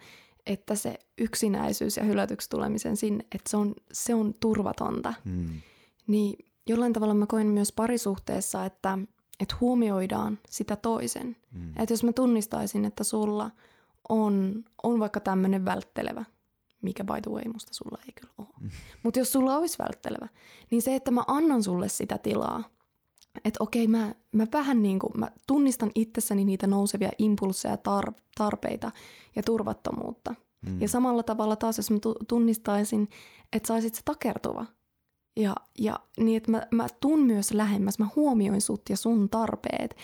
[SPEAKER 1] että se yksinäisyys ja hylätyksi tulemisen sinne, että se on, se on turvatonta. Mm. Niin jollain tavalla mä koen myös parisuhteessa, että, että huomioidaan sitä toisen. Mm. Että jos mä tunnistaisin, että sulla on, on vaikka tämmöinen välttelevä mikä by the way musta sulla ei kyllä ole. <laughs> Mm. Mutta jos sulla olisi välttelevä, niin se, että mä annan sulle sitä tilaa, että okei, mä, mä vähän niin kuin, mä tunnistan itsessäni niitä nousevia impulseja, tar- tarpeita ja turvattomuutta. Mm. Ja samalla tavalla taas, jos mä tunnistaisin, että saisit se takertuva, ja, ja niin, että mä, mä tun myös lähemmäs, mä huomioin sut ja sun tarpeet.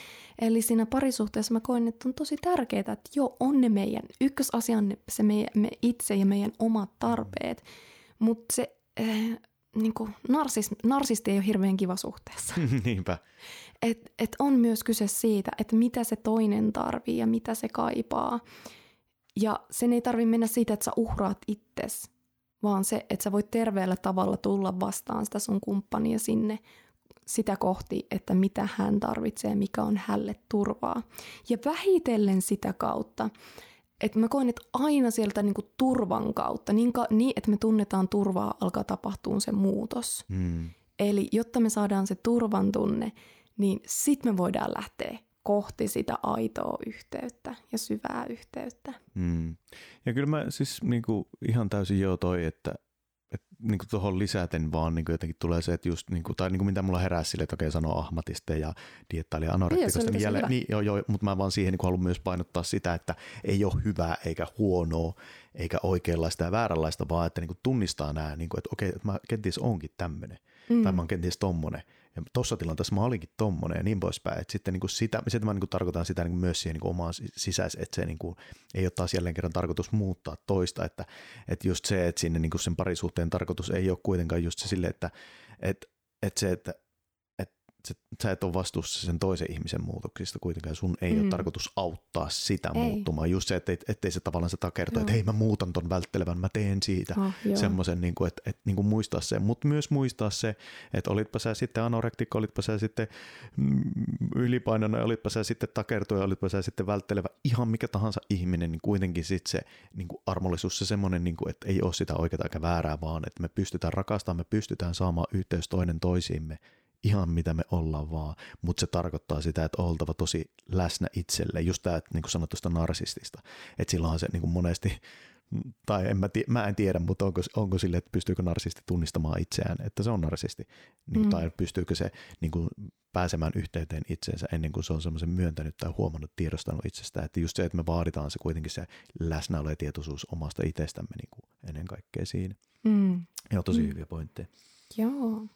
[SPEAKER 1] Eli siinä parisuhteessa mä koen, että on tosi tärkeää, että joo, on ne meidän, ykkösasia on se meidän, me itse ja meidän omat tarpeet. Mutta se äh, niin kuin narsis, narsisti ei ole hirveän kiva suhteessa. <laughs>
[SPEAKER 2] Niinpä.
[SPEAKER 1] Et, et on myös kyse siitä, että mitä se toinen tarvii ja mitä se kaipaa. Ja sen ei tarvi mennä siitä, että sä uhraat itsesi, vaan se, että sä voit terveellä tavalla tulla vastaan sitä sun kumppania sinne sitä kohti, että mitä hän tarvitsee, mikä on hälle turvaa. Ja vähitellen sitä kautta, että mä koen, että aina sieltä niinku turvan kautta, niin, ka, niin että me tunnetaan turvaa, alkaa tapahtua se muutos. Mm. Eli jotta me saadaan se turvan tunne, niin sit me voidaan lähteä kohti sitä aitoa yhteyttä ja syvää yhteyttä. Mm.
[SPEAKER 2] Ja kyllä mä siis niin kuin ihan täysin joo toi, että niin kuin tuohon lisäten vaan niin kuin jotenkin tulee se, että just, niin kuin, tai niin kuin mitä mulla herää sille, että okei sanoo ahmatista ja diettaili anorektikosta, niin, jälleen, niin, joo, joo, mutta mä vaan siihen niin haluan myös painottaa sitä, että ei ole hyvää eikä huonoa, eikä oikeanlaista ja vääränlaista, vaan että niin kuin tunnistaa nämä, niin kuin, että okei, että mä kenties onkin tämmöinen, mm. tai mä oon kenties tommonen, ja tuossa tilanteessa mä olinkin tommonen ja niin poispäin. Että sitten niin kuin sitä, sitä mä niin kuin tarkoitan sitä niin kuin myös siihen niin kuin omaan sisäis, että se niin kuin, ei ole taas jälleen kerran tarkoitus muuttaa toista, että, että just se, että sinne niin kuin sen parisuhteen tarkoitus ei ole kuitenkaan just se sille, että, että, että se, että sä, sä et ole vastuussa sen toisen ihmisen muutoksista kuitenkaan. Sun ei mm. ole tarkoitus auttaa sitä ei. muuttumaan. Just se, ettei, ettei se tavallaan se takerto, että hei mä muutan ton välttelevän, mä teen siitä oh, semmoisen, niin kuin, että, että niin kuin muistaa se. Mutta myös muistaa se, että olitpa sä sitten anorektikko, olitpa sä sitten mm, ylipainoinen, olitpa sä sitten takertuja, olitpa sä sitten välttelevä, ihan mikä tahansa ihminen, niin kuitenkin sitten se niin kuin armollisuus, se semmoinen, niin kuin, että ei ole sitä oikeaa eikä väärää, vaan että me pystytään rakastamaan, me pystytään saamaan yhteys toinen toisiimme ihan mitä me ollaan vaan, mutta se tarkoittaa sitä, että oltava tosi läsnä itselle. Just tämä, että niin kuin sanoit tuosta narsistista, että silloinhan se niin kuin monesti, tai en mä, tie, mä en tiedä, mutta onko, onko sille, että pystyykö narsisti tunnistamaan itseään, että se on narsisti, niin, mm. tai pystyykö se niin kuin, pääsemään yhteyteen itseensä ennen kuin se on semmoisen myöntänyt tai huomannut, tiedostanut itsestä, että just se, että me vaaditaan se kuitenkin se läsnäolo ja tietoisuus omasta itsestämme niin kuin ennen kaikkea siinä. Mm. Joo, tosi mm. hyviä pointteja.
[SPEAKER 1] Joo.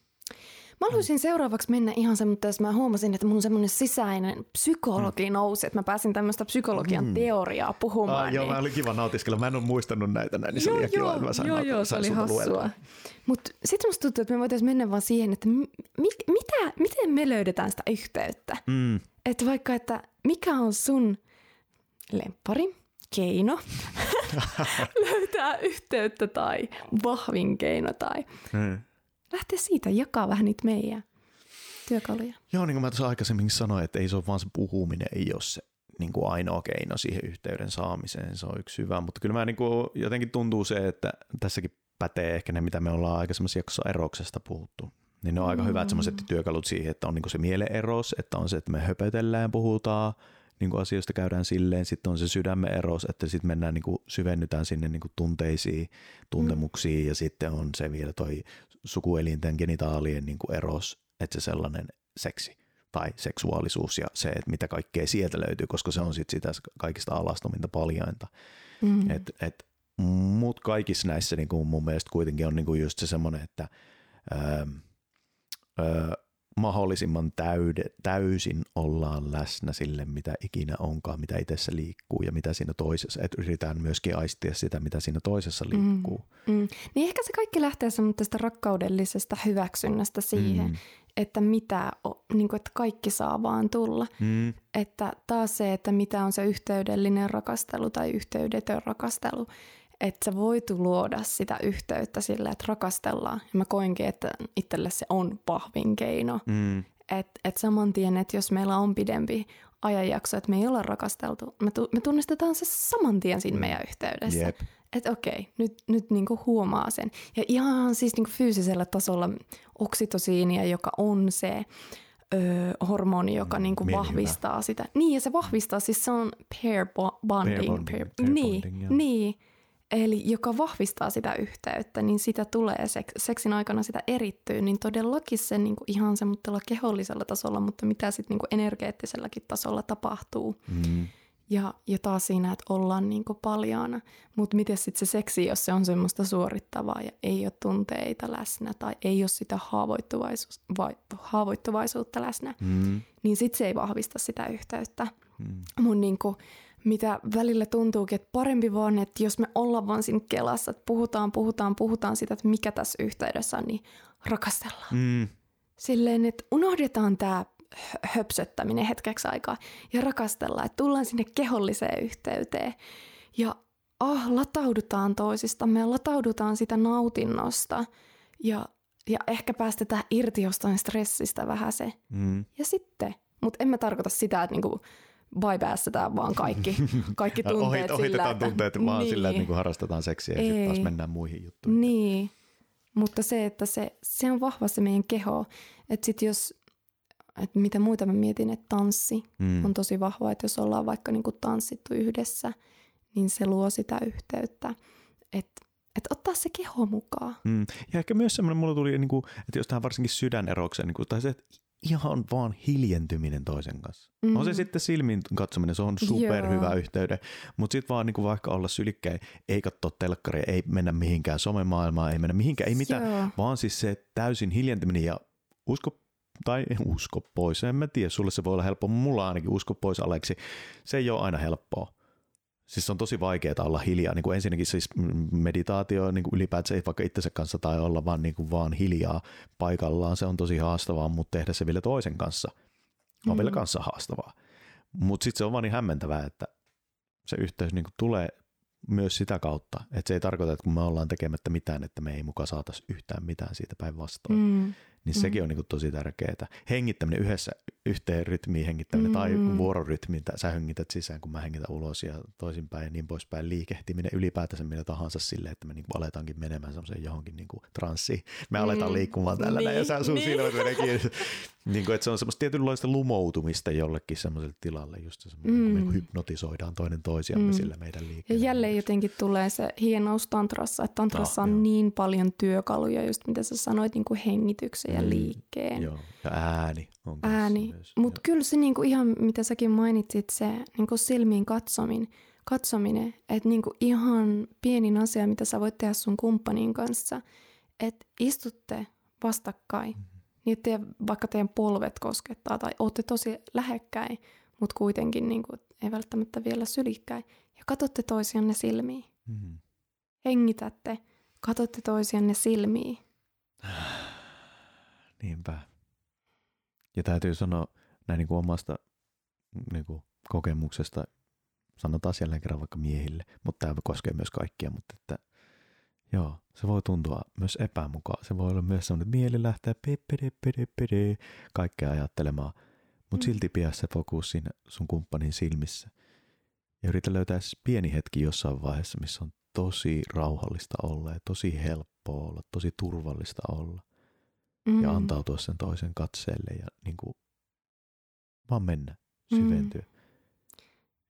[SPEAKER 1] Mä haluaisin seuraavaksi mennä ihan se, mutta jos mä huomasin, että mun semmoinen sisäinen psykologi mm. nousi, että mä pääsin tämmöistä psykologian mm. teoriaa puhumaan. Ah,
[SPEAKER 2] niin... Joo, mä oli kiva nautiskella. Mä en ole muistanut näitä näin, niin se joo, oli joo, kiva, mä sain
[SPEAKER 1] Joo, joo, se oli hassua. Mutta sitten musta tuntuu, että me voitaisiin mennä vaan siihen, että mi- mitä, miten me löydetään sitä yhteyttä. Mm. Että vaikka, että mikä on sun lemppari, keino <laughs> <laughs> löytää yhteyttä tai vahvin keino tai... Mm lähteä siitä jakaa vähän niitä meidän työkaluja.
[SPEAKER 2] Joo, niin kuin mä tuossa aikaisemmin sanoin, että ei se ole vaan se puhuminen, ei ole se niin kuin ainoa keino siihen yhteyden saamiseen, se on yksi hyvä, mutta kyllä mä niin kuin, jotenkin tuntuu se, että tässäkin pätee ehkä ne, mitä me ollaan aikaisemmassa jaksossa eroksesta puhuttu. Niin ne on aika mm. hyvät sellaiset työkalut siihen, että on niin kuin se mieleeros, että on se, että me höpötellään, puhutaan, niin kuin asioista käydään silleen, sitten on se sydämen eros, että sitten mennään niin kuin syvennytään sinne niin kuin tunteisiin, tuntemuksiin mm. ja sitten on se vielä toi sukuelinten genitaalien niin kuin eros, että se sellainen seksi tai seksuaalisuus ja se, että mitä kaikkea sieltä löytyy, koska se on sitten sitä kaikista alastominta paljainta. Mm. Et, et, Mutta kaikissa näissä niin kuin mun mielestä kuitenkin on niin kuin just se semmoinen, että öö, öö, mahdollisimman täyde, täysin ollaan läsnä sille, mitä ikinä onkaan, mitä itsessä liikkuu ja mitä siinä toisessa, että yritetään myöskin aistia sitä, mitä siinä toisessa mm. liikkuu. Mm,
[SPEAKER 1] mm. Niin ehkä se kaikki lähtee tästä rakkaudellisesta hyväksynnästä siihen, mm. että mitä, niin kuin, että kaikki saa vaan tulla. Mm. Että taas se, että mitä on se yhteydellinen rakastelu tai yhteydetön rakastelu, että sä voit luoda sitä yhteyttä sillä, että rakastellaan. Ja mä koinkin, että itselle se on vahvin keino. Mm. Että et saman tien, että jos meillä on pidempi ajanjakso, että me ei olla rakasteltu, me, tu- me tunnistetaan se saman tien siinä meidän yhteydessä. Yep. Että okei, nyt, nyt niinku huomaa sen. Ja ihan siis niinku fyysisellä tasolla oksitosiinia, joka on se öö, hormoni, joka mm, niinku vahvistaa sitä. Niin, ja se vahvistaa, siis se on pair bonding. Pair bonding, pair, pair niin, bonding, niin, eli joka vahvistaa sitä yhteyttä, niin sitä tulee seks, seksin aikana sitä erittyy, niin todellakin se niin kuin ihan semmoisella kehollisella tasolla, mutta mitä sitten niin energeettiselläkin tasolla tapahtuu. Mm. Ja, ja taas siinä, että ollaan niin kuin paljaana. Mutta miten sitten se seksi, jos se on semmoista suorittavaa ja ei ole tunteita läsnä tai ei ole sitä haavoittuvaisuus, vai, haavoittuvaisuutta läsnä, mm. niin sitten se ei vahvista sitä yhteyttä. Mm. Mun niin kuin, mitä välillä tuntuukin, että parempi vaan, että jos me ollaan vaan siinä kelassa, että puhutaan, puhutaan, puhutaan sitä, että mikä tässä yhteydessä on, niin rakastellaan. Mm. Silleen, että unohdetaan tämä höpsöttäminen hetkeksi aikaa ja rakastellaan, että tullaan sinne keholliseen yhteyteen ja ah, lataudutaan toisistamme ja lataudutaan sitä nautinnosta ja, ja ehkä päästetään irti jostain stressistä vähän se. Mm. Ja sitten, mutta en mä tarkoita sitä, että niinku bypassataan vaan kaikki, <laughs> kaikki tunteet
[SPEAKER 2] Ohit,
[SPEAKER 1] sillä,
[SPEAKER 2] että... tunteet vaan niin. sillä, että niin harrastetaan seksiä ja sitten taas mennään muihin juttuihin.
[SPEAKER 1] Niin, mutta se, että se, se on vahva se meidän keho. Että sit jos, että mitä muita mä mietin, että tanssi mm. on tosi vahva, että jos ollaan vaikka niinku tanssittu yhdessä, niin se luo sitä yhteyttä. Että että ottaa se keho mukaan.
[SPEAKER 2] Mm. Ja ehkä myös semmoinen, mulla tuli, niin kuin, että jos tähän varsinkin sydänerokseen, niin kuin, tai se, että ihan vaan hiljentyminen toisen kanssa. Mm. On se sitten silmin katsominen, se on superhyvä yhteyden, mutta sitten vaan niinku vaikka olla sylikkäin, ei katsoa telkkaria, ei mennä mihinkään somemaailmaan, ei mennä mihinkään, ei mitään, Joo. vaan siis se täysin hiljentyminen ja usko tai usko pois. En mä tiedä, sulle se voi olla helppo, mulla ainakin usko pois Aleksi. Se ei ole aina helppoa. Siis on tosi vaikeaa olla hiljaa. Niin kuin ensinnäkin siis meditaatio niin kuin ylipäätään ei vaikka itsensä kanssa tai olla vaan, niin kuin vaan hiljaa paikallaan. Se on tosi haastavaa, mutta tehdä se vielä toisen kanssa on mm. vielä kanssa haastavaa. Mutta sitten se on vaan niin hämmentävää, että se yhteys niin kuin tulee myös sitä kautta. Että se ei tarkoita, että kun me ollaan tekemättä mitään, että me ei mukaan saataisi yhtään mitään siitä päinvastoin. Mm. Niin mm. sekin on niin kuin tosi tärkeää. Hengittäminen yhdessä, yhteen rytmiin hengittäminen mm. tai vuororytmiin, sä hengität sisään, kun mä hengitän ulos ja toisinpäin ja niin poispäin. Liikehtiminen ylipäätänsä millä tahansa sille, että me niin kuin aletaankin menemään semmoiseen johonkin niin kuin transsiin. Me aletaan mm. liikkumaan tällä niin, ja sä sun niin. silmät menee kiinni. <laughs> niin kuin, että se on semmoista tietynlaista lumoutumista jollekin semmoiselle tilalle, just se mm. me hypnotisoidaan toinen toisiamme mm. sillä meidän liikkeellä.
[SPEAKER 1] Ja jälleen jotenkin tulee se hienous tantrassa, että tantrassa no, on joo. niin paljon työkaluja, just mitä sä sanoit, niin kuin hengityksen ja mm. liikkeen.
[SPEAKER 2] Joo, ja ääni
[SPEAKER 1] on Ääni, mutta kyllä se niin kuin ihan, mitä säkin mainitsit, se niin kuin silmiin katsominen, katsominen että niin kuin ihan pienin asia, mitä sä voit tehdä sun kumppanin kanssa, että istutte vastakkain, mm niin teidän, vaikka teidän polvet koskettaa tai olette tosi lähekkäin, mutta kuitenkin niin kuin, ei välttämättä vielä sylikkäin, ja katsotte toisianne silmiin. Mm-hmm. Hengitätte, katsotte toisianne silmiin. <sighs>
[SPEAKER 2] Niinpä. Ja täytyy sanoa näin niin kuin omasta niin kuin kokemuksesta, sanotaan siellä kerran vaikka miehille, mutta tämä koskee myös kaikkia, mutta että Joo, se voi tuntua myös epämukaa. Se voi olla myös sellainen, että mieli lähtee pede, kaikkea ajattelemaan, mutta mm. silti pidä se fokus siinä sun kumppanin silmissä. Ja yritä löytää pieni hetki jossain vaiheessa, missä on tosi rauhallista olla ja tosi helppoa olla, tosi turvallista olla. Mm. Ja antautua sen toisen katseelle ja niin kuin, vaan mennä, syventyä. Mm.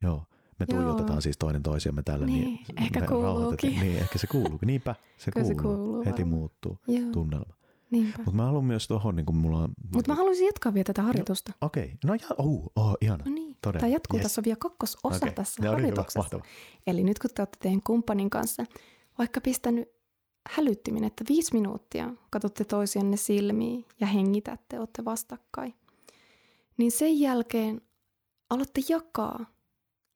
[SPEAKER 2] Joo me Joo. tuijotetaan siis toinen toisiamme tällä.
[SPEAKER 1] Niin, niin ehkä kuuluukin.
[SPEAKER 2] Niin, ehkä se kuuluukin. Niinpä, se kuuluu. Se kuuluu Heti muuttuu Joo. tunnelma. Mutta mä haluan myös tuohon, niin kuin mulla on...
[SPEAKER 1] Mutta mä haluaisin jatkaa vielä tätä harjoitusta.
[SPEAKER 2] Okei, okay. no ja, oh, oh, ihana.
[SPEAKER 1] No niin, Todella. tämä jatkuu, yes. tässä on vielä kakkososa okay. tässä no, harjoituksessa. Niin, Eli nyt kun te olette teidän kumppanin kanssa vaikka pistänyt hälyttimin, että viisi minuuttia katsotte toisianne silmiin ja hengitätte, olette vastakkain, niin sen jälkeen alatte jakaa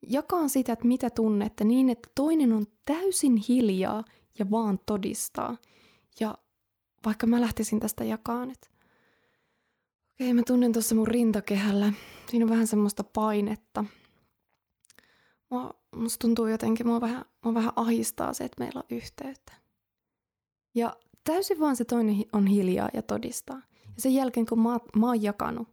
[SPEAKER 1] Jakaan sitä, että mitä tunnette niin, että toinen on täysin hiljaa ja vaan todistaa. Ja vaikka mä lähtisin tästä jakaan, että okei, mä tunnen tuossa mun rintakehällä. Siinä on vähän semmoista painetta. Mua, musta tuntuu jotenkin, mua vähän, mua vähän ahistaa se, että meillä on yhteyttä. Ja täysin vaan se toinen on hiljaa ja todistaa. Ja sen jälkeen, kun mä, mä oon jakanut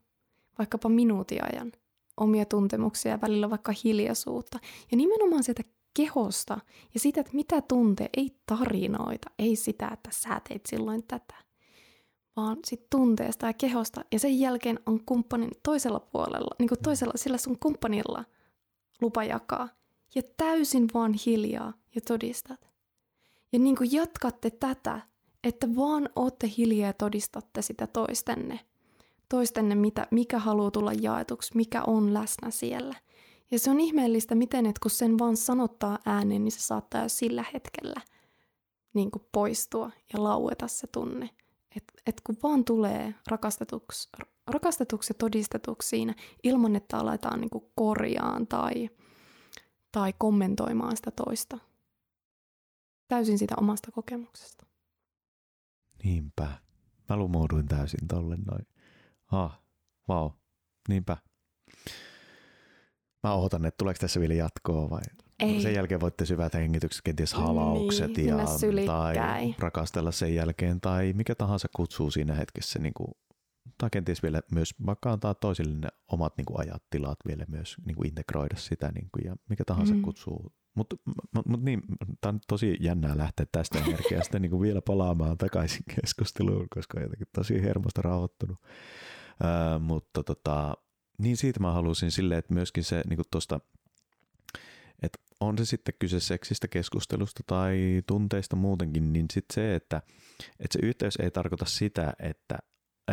[SPEAKER 1] vaikkapa minuutin ajan – omia tuntemuksia ja välillä vaikka hiljaisuutta. Ja nimenomaan sieltä kehosta ja sitä, että mitä tuntee, ei tarinoita, ei sitä, että sä teit silloin tätä, vaan sit tunteesta ja kehosta. Ja sen jälkeen on kumppanin toisella puolella, niin kuin toisella, sillä sun kumppanilla lupa jakaa. Ja täysin vaan hiljaa ja todistat. Ja niin kuin jatkatte tätä, että vaan ootte hiljaa ja todistatte sitä toistenne – toistenne, mitä, mikä haluaa tulla jaetuksi, mikä on läsnä siellä. Ja se on ihmeellistä, miten että kun sen vaan sanottaa ääneen, niin se saattaa jo sillä hetkellä niin kuin poistua ja laueta se tunne. Että et kun vaan tulee rakastetuksi, rakastetuksi ja todistetuksi siinä, ilman että aletaan niin kuin korjaan tai, tai kommentoimaan sitä toista. Täysin sitä omasta kokemuksesta.
[SPEAKER 2] Niinpä. Mä lumouduin täysin tolle noin. Ah, vau, niinpä. Mä odotan, että tuleeko tässä vielä jatkoa vai
[SPEAKER 1] ei.
[SPEAKER 2] sen jälkeen voitte syvät hengitykset, kenties halaukset niin, ja, tai rakastella sen jälkeen tai mikä tahansa kutsuu siinä hetkessä niin kuin, tai kenties vielä myös vaikka antaa toisille ne omat niin kuin, ajat, tilat vielä myös niin kuin integroida sitä niin kuin, ja mikä tahansa mm. kutsuu. Mutta mut, mut niin, tämä on tosi jännää lähteä tästä energiasta <laughs> niin kuin vielä palaamaan takaisin keskusteluun, koska on jotenkin tosi hermosta rauhoittunut. Mutta tota, niin siitä mä halusin silleen, että myöskin se niin tuosta, että on se sitten kyse seksistä keskustelusta tai tunteista muutenkin, niin sitten se, että, että se yhteys ei tarkoita sitä, että,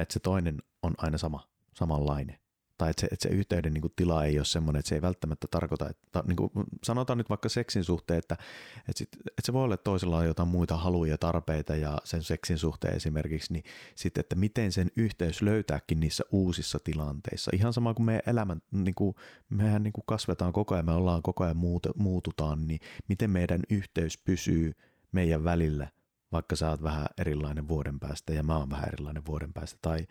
[SPEAKER 2] että se toinen on aina sama, samanlainen. Tai että se, että se yhteyden niin kuin, tila ei ole semmoinen, että se ei välttämättä tarkoita, että niin kuin, sanotaan nyt vaikka seksin suhteen, että, että, sit, että se voi olla, että toisella on jotain muita haluja ja tarpeita ja sen seksin suhteen esimerkiksi, niin sitten, että miten sen yhteys löytääkin niissä uusissa tilanteissa. Ihan sama kuin meidän elämän, niin kuin, mehän niin kuin kasvetaan koko ajan, me ollaan koko ajan muut, muututaan, niin miten meidän yhteys pysyy meidän välillä, vaikka sä oot vähän erilainen vuoden päästä ja mä oon vähän erilainen vuoden päästä, tai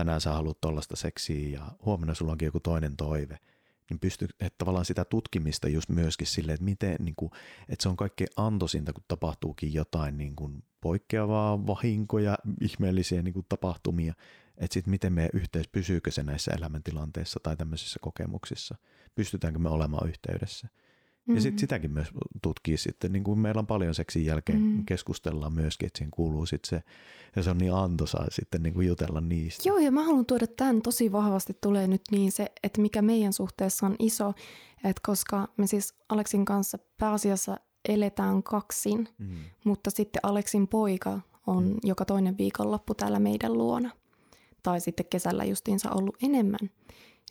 [SPEAKER 2] tänään sä haluat tollasta seksiä ja huomenna sulla onkin joku toinen toive, niin pystyy, että tavallaan sitä tutkimista just myöskin silleen, että miten, niin kuin, että se on kaikkein antoisinta, kun tapahtuukin jotain niin kuin poikkeavaa, vahinkoja, ihmeellisiä niin kuin tapahtumia, että sitten miten meidän yhteys, pysyykö se näissä elämäntilanteissa tai tämmöisissä kokemuksissa, pystytäänkö me olemaan yhteydessä. Mm-hmm. Ja sit sitäkin myös tutkii sitten, niin kuin meillä on paljon seksin jälkeen mm-hmm. keskustellaan myöskin, että siihen kuuluu sitten se, ja se on niin antoisaa sitten niin kuin jutella niistä.
[SPEAKER 1] Joo, ja mä haluan tuoda tämän tosi vahvasti tulee nyt niin se, että mikä meidän suhteessa on iso, että koska me siis Aleksin kanssa pääasiassa eletään kaksin, mm-hmm. mutta sitten Aleksin poika on mm-hmm. joka toinen viikonloppu täällä meidän luona, tai sitten kesällä justiinsa ollut enemmän,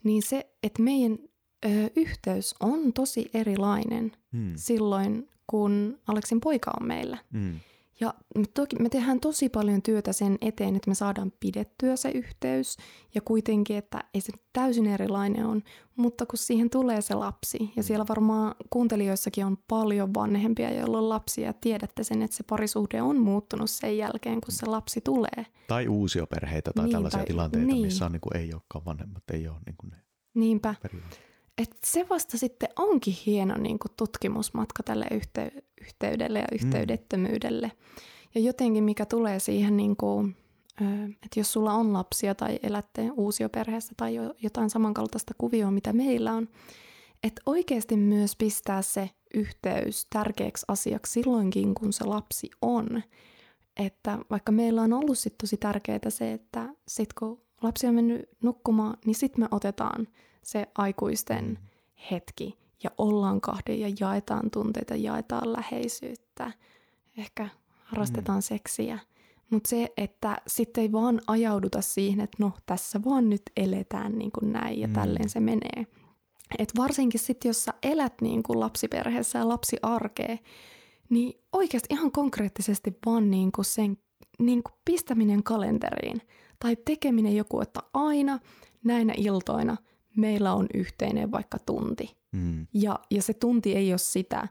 [SPEAKER 1] niin se, että meidän ö, yhteys on tosi erilainen hmm. silloin, kun Aleksin poika on meillä. Hmm. Ja toki me tehdään tosi paljon työtä sen eteen, että me saadaan pidettyä se yhteys ja kuitenkin, että ei se täysin erilainen on, mutta kun siihen tulee se lapsi ja hmm. siellä varmaan kuuntelijoissakin on paljon vanhempia, joilla on lapsia ja tiedätte sen, että se parisuhde on muuttunut sen jälkeen, kun se lapsi tulee.
[SPEAKER 2] Tai uusia perheitä tai niin, tällaisia tai, tilanteita, niin. missä on, niin kuin, ei olekaan vanhemmat, ei ole niin kuin ne
[SPEAKER 1] Niinpä. Periaatteet et se vasta sitten onkin hieno niin kuin tutkimusmatka tälle yhtey- yhteydelle ja mm. yhteydettömyydelle. Mm. Ja jotenkin mikä tulee siihen, niin kuin, että jos sulla on lapsia tai elätte uusioperheessä tai jotain samankaltaista kuvioa, mitä meillä on, että oikeasti myös pistää se yhteys tärkeäksi asiaksi silloinkin, kun se lapsi on. Että vaikka meillä on ollut sit tosi tärkeää se, että sit kun lapsi on mennyt nukkumaan, niin sitten me otetaan – se aikuisten mm. hetki ja ollaan kahden ja jaetaan tunteita, jaetaan läheisyyttä, ehkä harrastetaan mm. seksiä. Mutta se, että sitten ei vaan ajauduta siihen, että no tässä vaan nyt eletään niin kuin näin ja mm. tälleen se menee. Et varsinkin sitten, jos sä elät niin kuin lapsiperheessä ja lapsiarkea, niin oikeasti ihan konkreettisesti vaan niin kuin sen niin kuin pistäminen kalenteriin tai tekeminen joku, että aina näinä iltoina – meillä on yhteinen vaikka tunti. Mm. Ja, ja se tunti ei ole sitä,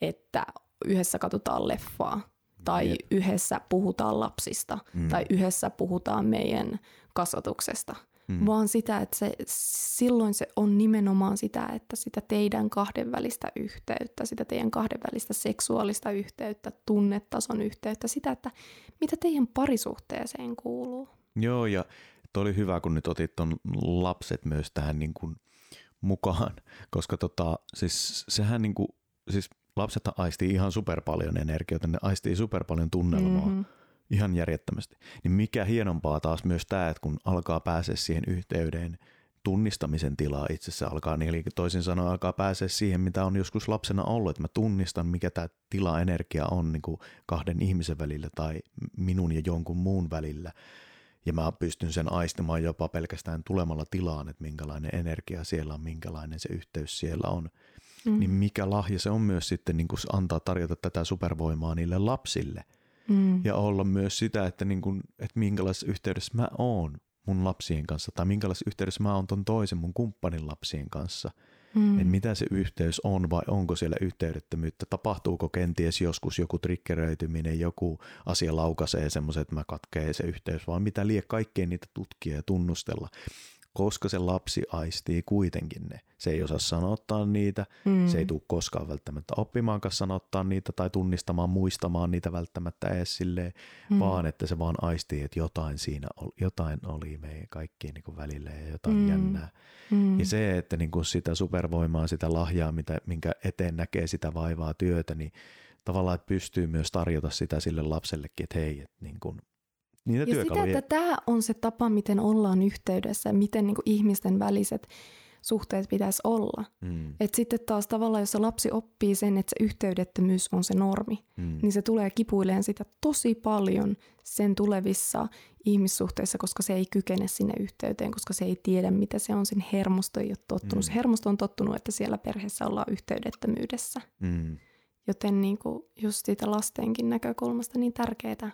[SPEAKER 1] että yhdessä katsotaan leffaa tai Jep. yhdessä puhutaan lapsista mm. tai yhdessä puhutaan meidän kasvatuksesta, mm. vaan sitä, että se, silloin se on nimenomaan sitä, että sitä teidän kahdenvälistä yhteyttä, sitä teidän kahdenvälistä seksuaalista yhteyttä, tunnetason yhteyttä, sitä, että mitä teidän parisuhteeseen kuuluu.
[SPEAKER 2] Joo, ja Tuo oli hyvä, kun nyt otit ton lapset myös tähän niin kuin mukaan, <laughs> koska tota, siis sehän niin kuin, siis lapset aistii ihan super paljon energiaa, ne aistii super paljon tunnelmaa. Mm-hmm. Ihan järjettömästi. Niin mikä hienompaa taas myös tämä, että kun alkaa päästä siihen yhteyden tunnistamisen tilaa itsessä alkaa, eli toisin sanoen alkaa pääsee siihen, mitä on joskus lapsena ollut, että mä tunnistan, mikä tämä tila energia on niin kuin kahden ihmisen välillä tai minun ja jonkun muun välillä ja mä pystyn sen aistimaan jopa pelkästään tulemalla tilaan, että minkälainen energia siellä on, minkälainen se yhteys siellä on. Mm. Niin mikä lahja se on myös sitten niin kuin antaa tarjota tätä supervoimaa niille lapsille. Mm. Ja olla myös sitä, että, niin kuin, että minkälaisessa yhteydessä mä oon mun lapsien kanssa tai minkälaisessa yhteydessä mä oon ton toisen mun kumppanin lapsien kanssa – Mm. Että mitä se yhteys on vai onko siellä yhteydettömyyttä, tapahtuuko kenties joskus joku triggeröityminen, joku asia laukaisee semmoisen, että mä katkee se yhteys, vaan mitä liian kaikkea niitä tutkia ja tunnustella koska se lapsi aistii kuitenkin ne. Se ei osaa sanottaa niitä, mm. se ei tule koskaan välttämättä oppimaankaan sanottaa niitä tai tunnistamaan, muistamaan niitä välttämättä edes silleen, mm. vaan että se vaan aistii, että jotain siinä oli, jotain oli meidän kaikkien niin välillä ja jotain mm. jännää. Mm. Ja se, että niin kuin sitä supervoimaa, sitä lahjaa, mitä, minkä eteen näkee sitä vaivaa työtä, niin tavallaan että pystyy myös tarjota sitä sille lapsellekin, että hei, että niin kuin
[SPEAKER 1] niitä ja työkaluja. sitä, että tämä on se tapa, miten ollaan yhteydessä, miten niin kuin ihmisten väliset suhteet pitäisi olla.
[SPEAKER 2] Mm.
[SPEAKER 1] Et sitten taas tavallaan, jos se lapsi oppii sen, että se yhteydettömyys on se normi,
[SPEAKER 2] Mm.
[SPEAKER 1] niin se tulee kipuileen sitä tosi paljon sen tulevissa ihmissuhteissa, koska se ei kykene sinne yhteyteen, koska se ei tiedä, mitä se on. Sen hermosto ei ole tottunut.
[SPEAKER 2] Mm.
[SPEAKER 1] Se hermosto on tottunut, että siellä perheessä ollaan yhteydettömyydessä.
[SPEAKER 2] Mm.
[SPEAKER 1] Joten niin kuin just siitä lastenkin näkökulmasta niin tärkeää,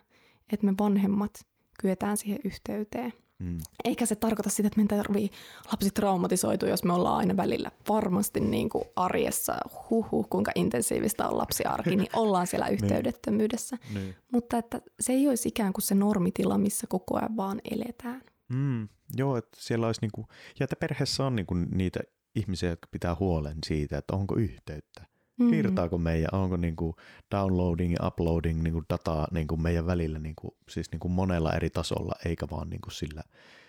[SPEAKER 1] että me vanhemmat kyetään siihen yhteyteen.
[SPEAKER 2] Mm.
[SPEAKER 1] Eikä se tarkoita sitä, että meidän tarvii lapsi traumatisoitua, jos me ollaan aina välillä varmasti niin kuin arjessa, huhu, kuinka intensiivistä on lapsiarki, niin ollaan siellä <laughs> yhteydettömyydessä.
[SPEAKER 2] Niin.
[SPEAKER 1] Mutta että se ei olisi ikään kuin se normitila, missä koko ajan vaan eletään.
[SPEAKER 2] Mm. Joo, että siellä olisi niinku, ja että perheessä on niinku niitä ihmisiä, jotka pitää huolen siitä, että onko yhteyttä.
[SPEAKER 1] Mm.
[SPEAKER 2] Virtaako meidän, onko niinku downloading ja uploading niinku dataa niinku meidän välillä niinku, siis niinku monella eri tasolla, eikä vaan niinku sillä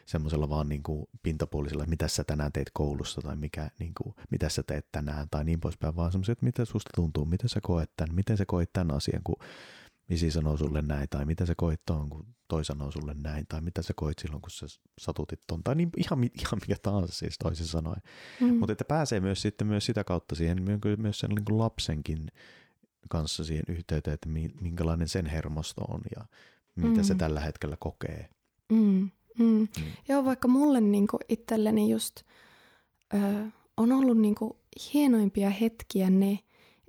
[SPEAKER 2] semmoisella vaan niinku pintapuolisella, mitä sä tänään teit koulussa tai mikä, niinku, mitä sä teet tänään tai niin poispäin, vaan semmoiset, että mitä susta tuntuu, miten sä koet tämän, miten sä koet tämän asian, kun isi sanoo sulle näin, tai mitä sä koit tuon, kun toi sanoo sulle näin, tai mitä sä koit silloin, kun sä satutit ton, tai niin, ihan, ihan mikä tahansa siis toisin sanoen.
[SPEAKER 1] Mm.
[SPEAKER 2] Mutta että pääsee myös sitten myös sitä kautta siihen, myö- myös sen niin kuin lapsenkin kanssa siihen yhteyteen, että mi- minkälainen sen hermosto on ja mitä mm. se tällä hetkellä kokee.
[SPEAKER 1] Mm, mm.
[SPEAKER 2] Mm.
[SPEAKER 1] Joo, vaikka mulle niinku itselleni just ö, on ollut niinku hienoimpia hetkiä ne,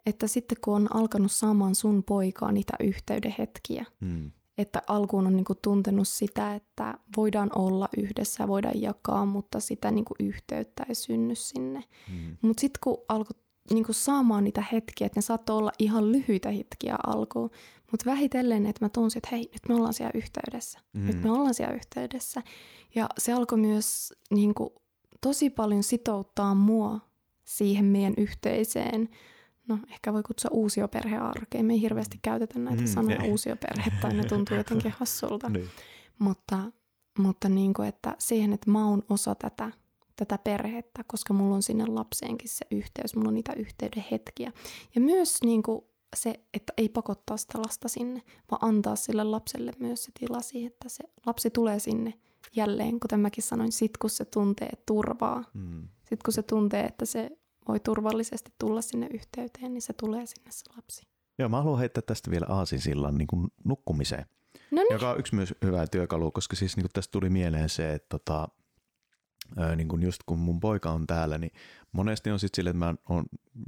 [SPEAKER 1] että sitten kun on alkanut saamaan sun poikaa niitä yhteyden hetkiä,
[SPEAKER 2] Mm.
[SPEAKER 1] Että alkuun on niinku tuntenut sitä, että voidaan olla yhdessä ja voidaan jakaa, mutta sitä niinku yhteyttä ei synny sinne.
[SPEAKER 2] Mm.
[SPEAKER 1] Mutta sitten kun alkoi niinku saamaan niitä hetkiä, että ne saattoi olla ihan lyhyitä hetkiä alkuun, mutta vähitellen, että mä tunsin, että hei, nyt me ollaan siellä yhteydessä. Mm. Nyt me ollaan siellä yhteydessä. Ja se alkoi myös niinku, tosi paljon sitouttaa mua siihen meidän yhteiseen, no ehkä voi kutsua uusioperhearkeen. Me ei hirveästi käytetä näitä
[SPEAKER 2] Mm,
[SPEAKER 1] sanoja
[SPEAKER 2] ei.
[SPEAKER 1] uusioperhe, tai ne tuntuu jotenkin <laughs> hassulta.
[SPEAKER 2] Niin.
[SPEAKER 1] Mutta, mutta niin kuin, että siihen, että mä oon osa tätä, tätä perhettä, koska mulla on sinne lapseenkin se yhteys, mulla on niitä yhteyden hetkiä. Ja myös niin kuin se, että ei pakottaa sitä lasta sinne, vaan antaa sille lapselle myös se tila siihen, että se lapsi tulee sinne jälleen, kuten mäkin sanoin, sit kun se tuntee turvaa,
[SPEAKER 2] Mm.
[SPEAKER 1] sit kun se tuntee, että se voi turvallisesti tulla sinne yhteyteen, niin se tulee sinne se lapsi.
[SPEAKER 2] Joo, mä haluan heittää tästä vielä aasinsillan niin kuin nukkumiseen,
[SPEAKER 1] No niin,
[SPEAKER 2] joka on yksi myös hyvä työkalu, koska siis niin kuin tästä tuli mieleen se, että tota, niin kuin just kun mun poika on täällä, niin monesti on sitten silleen, että mä on,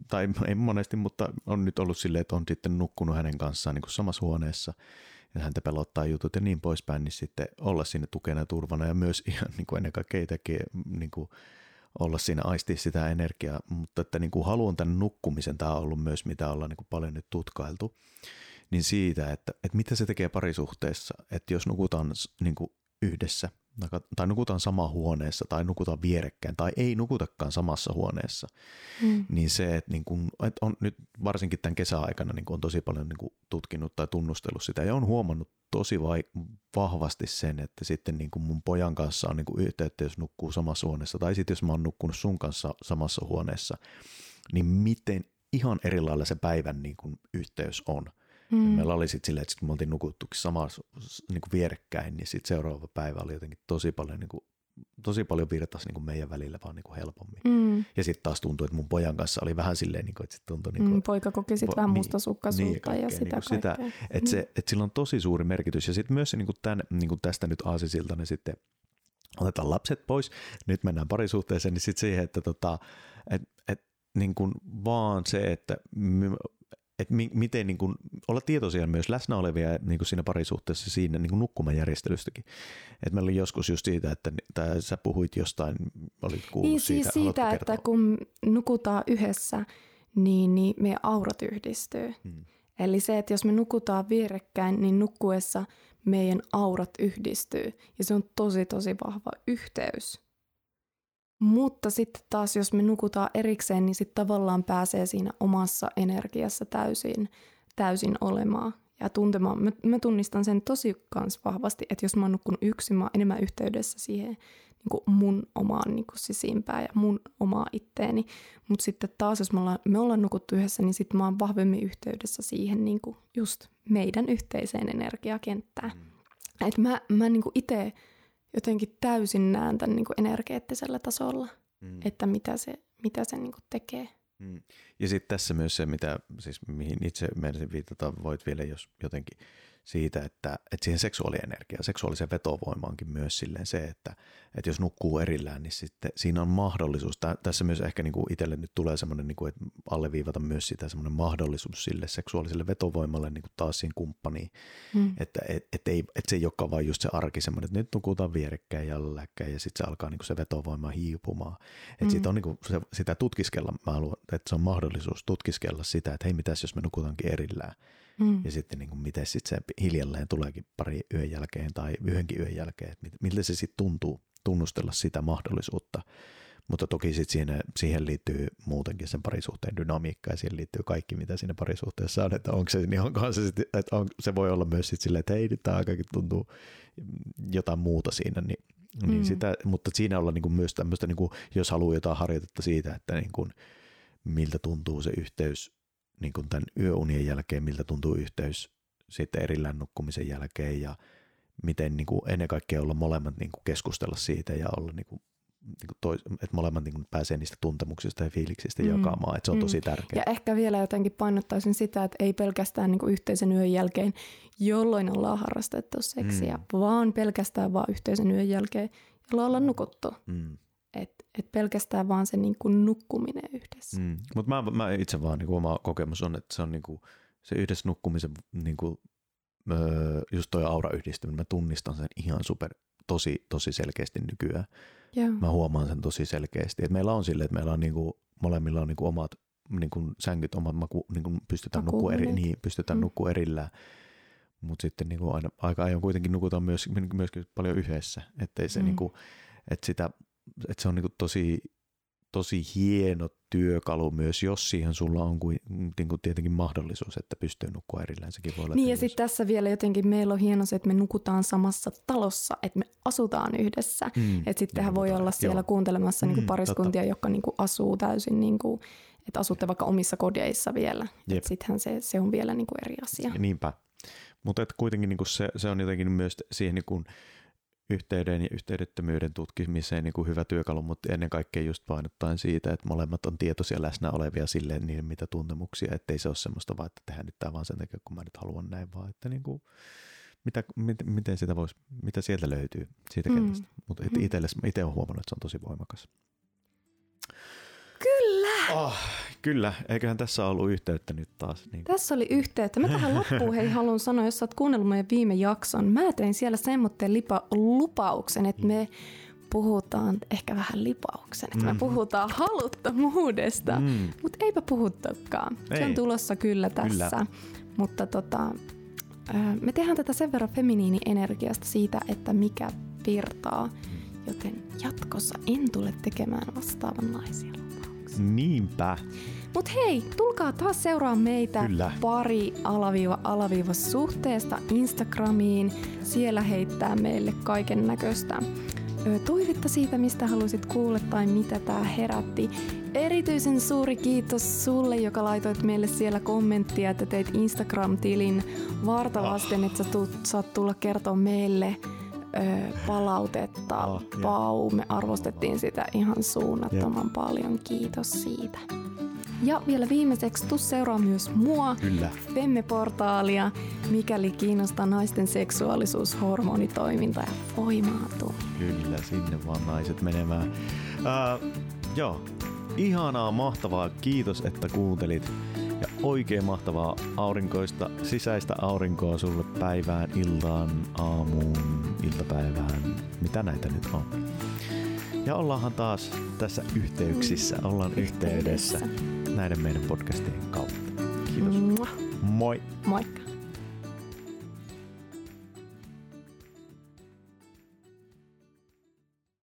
[SPEAKER 2] tai ei monesti, mutta on nyt ollut silleen, että on sitten nukkunut hänen kanssaan niin kuin samassa huoneessa ja häntä pelottaa jutut ja niin poispäin, niin sitten olla sinne tukena ja turvana ja myös ihan niin kuin ennen kaikkea itsekin niin kuin olla siinä aistia sitä energiaa, mutta että niin kuin haluan tämän nukkumisen, tämä on ollut myös mitä ollaan niin kuin paljon nyt tutkailtu, niin siitä, että, että mitä se tekee parisuhteessa, että jos nukutaan niin kuin yhdessä tai nukutaan sama huoneessa tai nukutaan vierekkäin tai ei nukutakaan samassa huoneessa,
[SPEAKER 1] mm.
[SPEAKER 2] niin se, että, niin kun, että on nyt varsinkin tämän kesäaikana niin on tosi paljon niin tutkinut tai tunnustellut sitä ja on huomannut tosi vai, vahvasti sen, että sitten niin mun pojan kanssa on niin yhteyttä, jos nukkuu samassa huoneessa tai sitten jos mä oon nukkunut sun kanssa samassa huoneessa, niin miten ihan eri lailla se päivän niin yhteys on. Mm.
[SPEAKER 1] Mm.
[SPEAKER 2] Meillä oli sitten silleen, että sit kun me oltiin nukuttu samassa niin kuin vierekkäin, niin sitten seuraava päivä oli jotenkin tosi paljon, niin kuin, tosi paljon virtas niin kuin meidän välillä vaan niin kuin helpommin.
[SPEAKER 1] Mm.
[SPEAKER 2] Ja sitten taas tuntui, että mun pojan kanssa oli vähän silleen, niin kuin, että sit tuntui, niin
[SPEAKER 1] Mm,
[SPEAKER 2] kuin,
[SPEAKER 1] poika koki sitten
[SPEAKER 2] po-
[SPEAKER 1] vähän
[SPEAKER 2] niin,
[SPEAKER 1] mustasukkaisuutta
[SPEAKER 2] niin, kaikkea
[SPEAKER 1] ja
[SPEAKER 2] niin
[SPEAKER 1] sitä
[SPEAKER 2] kuin sitä,
[SPEAKER 1] kaikkea.
[SPEAKER 2] että, se, että sillä on tosi suuri merkitys. Ja sitten myös niin kuin tämän, niin kuin tästä nyt aasisilta, niin sitten otetaan lapset pois, nyt mennään parisuhteeseen, niin sitten siihen, että tota, et, et, niin kuin vaan se, että että mi- miten niin kuin, olla tietoisia myös läsnä olevia niin kuin siinä parisuhteessa siinä niin kuin nukkumajärjestelystäkin. Et meillä oli joskus just siitä, että tai sä puhuit jostain, olit kuullut
[SPEAKER 1] Niin
[SPEAKER 2] siitä.
[SPEAKER 1] siis siitä, että
[SPEAKER 2] kertoa?
[SPEAKER 1] kun nukutaan yhdessä, niin, niin meidän aurat yhdistyy.
[SPEAKER 2] Hmm.
[SPEAKER 1] Eli se, että jos me nukutaan vierekkäin, niin nukkuessa meidän aurat yhdistyy. Ja se on tosi, tosi vahva yhteys. Mutta sitten taas, jos me nukutaan erikseen, niin sitten tavallaan pääsee siinä omassa energiassa täysin, täysin olemaan ja tuntemaan. Mä, mä tunnistan sen tosi kans vahvasti, että jos mä oon nukkunut yksin, mä oon enemmän yhteydessä siihen niin kuin mun omaan niin kuin sisimpään ja mun omaa itteeni. Mutta sitten taas, jos me ollaan, me ollaan nukuttu yhdessä, niin sitten mä oon vahvemmin yhteydessä siihen niin kuin just meidän yhteiseen energiakenttään.
[SPEAKER 2] Mm.
[SPEAKER 1] Et mä, mä niin itse jotenkin täysin näen tämän niin kuin energeettisellä tasolla. mm. että mitä se, mitä se niin tekee.
[SPEAKER 2] Mm. Ja sitten tässä myös se, mitä, siis mihin itse menisin viitata, voit vielä jos jotenkin siitä, että, että siihen seksuaalienergiaan, seksuaaliseen vetovoimaankin myös silleen se, että, että jos nukkuu erillään, niin sitten siinä on mahdollisuus. Tässä myös ehkä niin kuin itselle nyt tulee semmoinen, niin kuin, että alleviivata myös sitä semmoinen mahdollisuus sille seksuaaliselle vetovoimalle niin kuin taas siinä kumppaniin. Mm. Että et, et ei, et se ei olekaan vaan just se arki semmoinen, että nyt nukutaan vierekkäin ja läkkäin ja sitten se alkaa niin kuin se vetovoima hiipumaan. Että mm. siitä on niin kuin se, sitä tutkiskella, mä haluan, että se on mahdollisuus tutkiskella sitä, että hei mitäs jos me nukutaankin erillään. Mm. Ja sitten niin kuin, miten sitten se hiljalleen tuleekin pari yön jälkeen tai yhdenkin yön jälkeen, että miltä se sitten tuntuu tunnustella sitä mahdollisuutta. Mutta toki sitten siihen, siihen liittyy muutenkin sen parisuhteen dynamiikka ja siihen liittyy kaikki, mitä siinä parisuhteessa on. Että onko se, niin onko se, sit, että on, se voi olla myös sitten silleen, että hei, tämä aikakin tuntuu jotain muuta siinä, niin, niin mm. niin sitä, mutta siinä olla niin kuin myös tämmöistä, niin kuin, jos haluaa jotain harjoitetta siitä, että niin kuin, miltä tuntuu se yhteys niin kuin tämän yöunien jälkeen, miltä tuntuu yhteys sitten erillään nukkumisen jälkeen ja miten niin kuin ennen kaikkea olla molemmat niin kuin keskustella siitä ja olla niin kuin, niin kuin tois, että molemmat niin kuin pääsee niistä tuntemuksista ja fiiliksistä mm. jakamaan, että se on mm. tosi tärkeää.
[SPEAKER 1] Ja ehkä vielä jotenkin painottaisin sitä, että ei pelkästään niin kuin yhteisen yön jälkeen, jolloin ollaan harrastettu seksiä, mm. vaan pelkästään vaan yhteisen yön jälkeen, jolloin ollaan nukuttu. Mm. Että et pelkästään vaan se niin kuin nukkuminen yhdessä. Mm.
[SPEAKER 2] Mutta mä, mä itse vaan niin kuin oma kokemus on, että se on niin kuin, se yhdessä nukkumisen niin kuin, öö, just toi aura-yhdistyminen, mä tunnistan sen ihan super tosi, tosi selkeästi nykyään. Yeah. Mä huomaan sen tosi selkeästi. Et meillä on sille, että meillä on niin kuin, molemmilla on niin kuin omat niin kuin sängyt, omat maku, niin kuin pystytään nukkua eri, niin, pystytään mm. nukkua erillään. Mutta sitten niin kuin aina, aika ajoin kuitenkin nukutaan myös, myöskin paljon yhdessä. Että se mm. niin kuin, että sitä että se on niin tosi, tosi hieno työkalu myös, jos siihen sulla on kuin, niin kuin tietenkin mahdollisuus, että pystyy nukkua erillään. Sekin voi olla
[SPEAKER 1] niin ja sitten tässä vielä jotenkin meillä on hieno se, että me nukutaan samassa talossa, että me asutaan yhdessä. Mm, että sittenhän voi olla siellä joo. kuuntelemassa niin kuin mm, pariskuntia, totta. jotka niin kuin asuu täysin, niin kuin, että asutte vaikka omissa kodeissa vielä. Sittenhän se, se on vielä niin kuin eri asia.
[SPEAKER 2] Ja niinpä. Mutta kuitenkin niin kuin se, se on jotenkin myös siihen niin kuin, yhteyden ja yhteydettömyyden tutkimiseen niin kuin hyvä työkalu, mutta ennen kaikkea just painottaen siitä, että molemmat on tietoisia läsnä olevia silleen niin mitä tuntemuksia, ettei se ole semmoista vaan, että tehdään nyt tämä vaan sen takia, kun mä nyt haluan näin, vaan että niin kuin, mitä, miten, miten sitä voisi, mitä sieltä löytyy siitä mm. kentästä. Mutta mm. itse olen huomannut, että se on tosi voimakas.
[SPEAKER 1] Kyllä.
[SPEAKER 2] Oh, kyllä, eiköhän tässä ollut yhteyttä nyt taas.
[SPEAKER 1] Niin. Tässä oli yhteyttä. Mä tähän loppuun hei haluan sanoa, jos sä oot kuunnellut meidän viime jakson. Mä tein siellä semmoitteen lipa- lupauksen, että me puhutaan ehkä vähän lipauksen, että mm. me puhutaan haluttomuudesta, mm. mutta eipä puhuttakaan. Ei. Se on tulossa kyllä tässä. Kyllä. Mutta tota, me tehdään tätä sen verran feminiini-energiasta siitä, että mikä virtaa, joten jatkossa en tule tekemään vastaavanlaisia
[SPEAKER 2] Niinpä.
[SPEAKER 1] Mut hei, tulkaa taas seuraa meitä Kyllä. pari alaviiva alaviiva suhteesta Instagramiin. Siellä heittää meille kaiken näköistä toivetta siitä, mistä halusit kuulla tai mitä tämä herätti. Erityisen suuri kiitos sulle, joka laitoit meille siellä kommenttia, että teit Instagram-tilin vartavasten, oh. että sä tuut, saat tulla kertoa meille palautetta. Oh, Pau, me arvostettiin sitä ihan suunnattoman yep. paljon. Kiitos siitä. Ja vielä viimeiseksi, tuu seuraa myös mua,
[SPEAKER 2] Kyllä.
[SPEAKER 1] Femme-portaalia, mikäli kiinnostaa naisten seksuaalisuus, hormonitoiminta ja voimaatu.
[SPEAKER 2] Kyllä, sinne vaan naiset menemään. Uh, joo, ihanaa, mahtavaa. Kiitos, että kuuntelit. Ja oikein mahtavaa aurinkoista, sisäistä aurinkoa sulle päivään, iltaan, aamuun, iltapäivään, mitä näitä nyt on. Ja ollaanhan taas tässä yhteyksissä, ollaan yhteydessä näiden meidän podcastien kautta. Kiitos. Moi.
[SPEAKER 1] Moikka.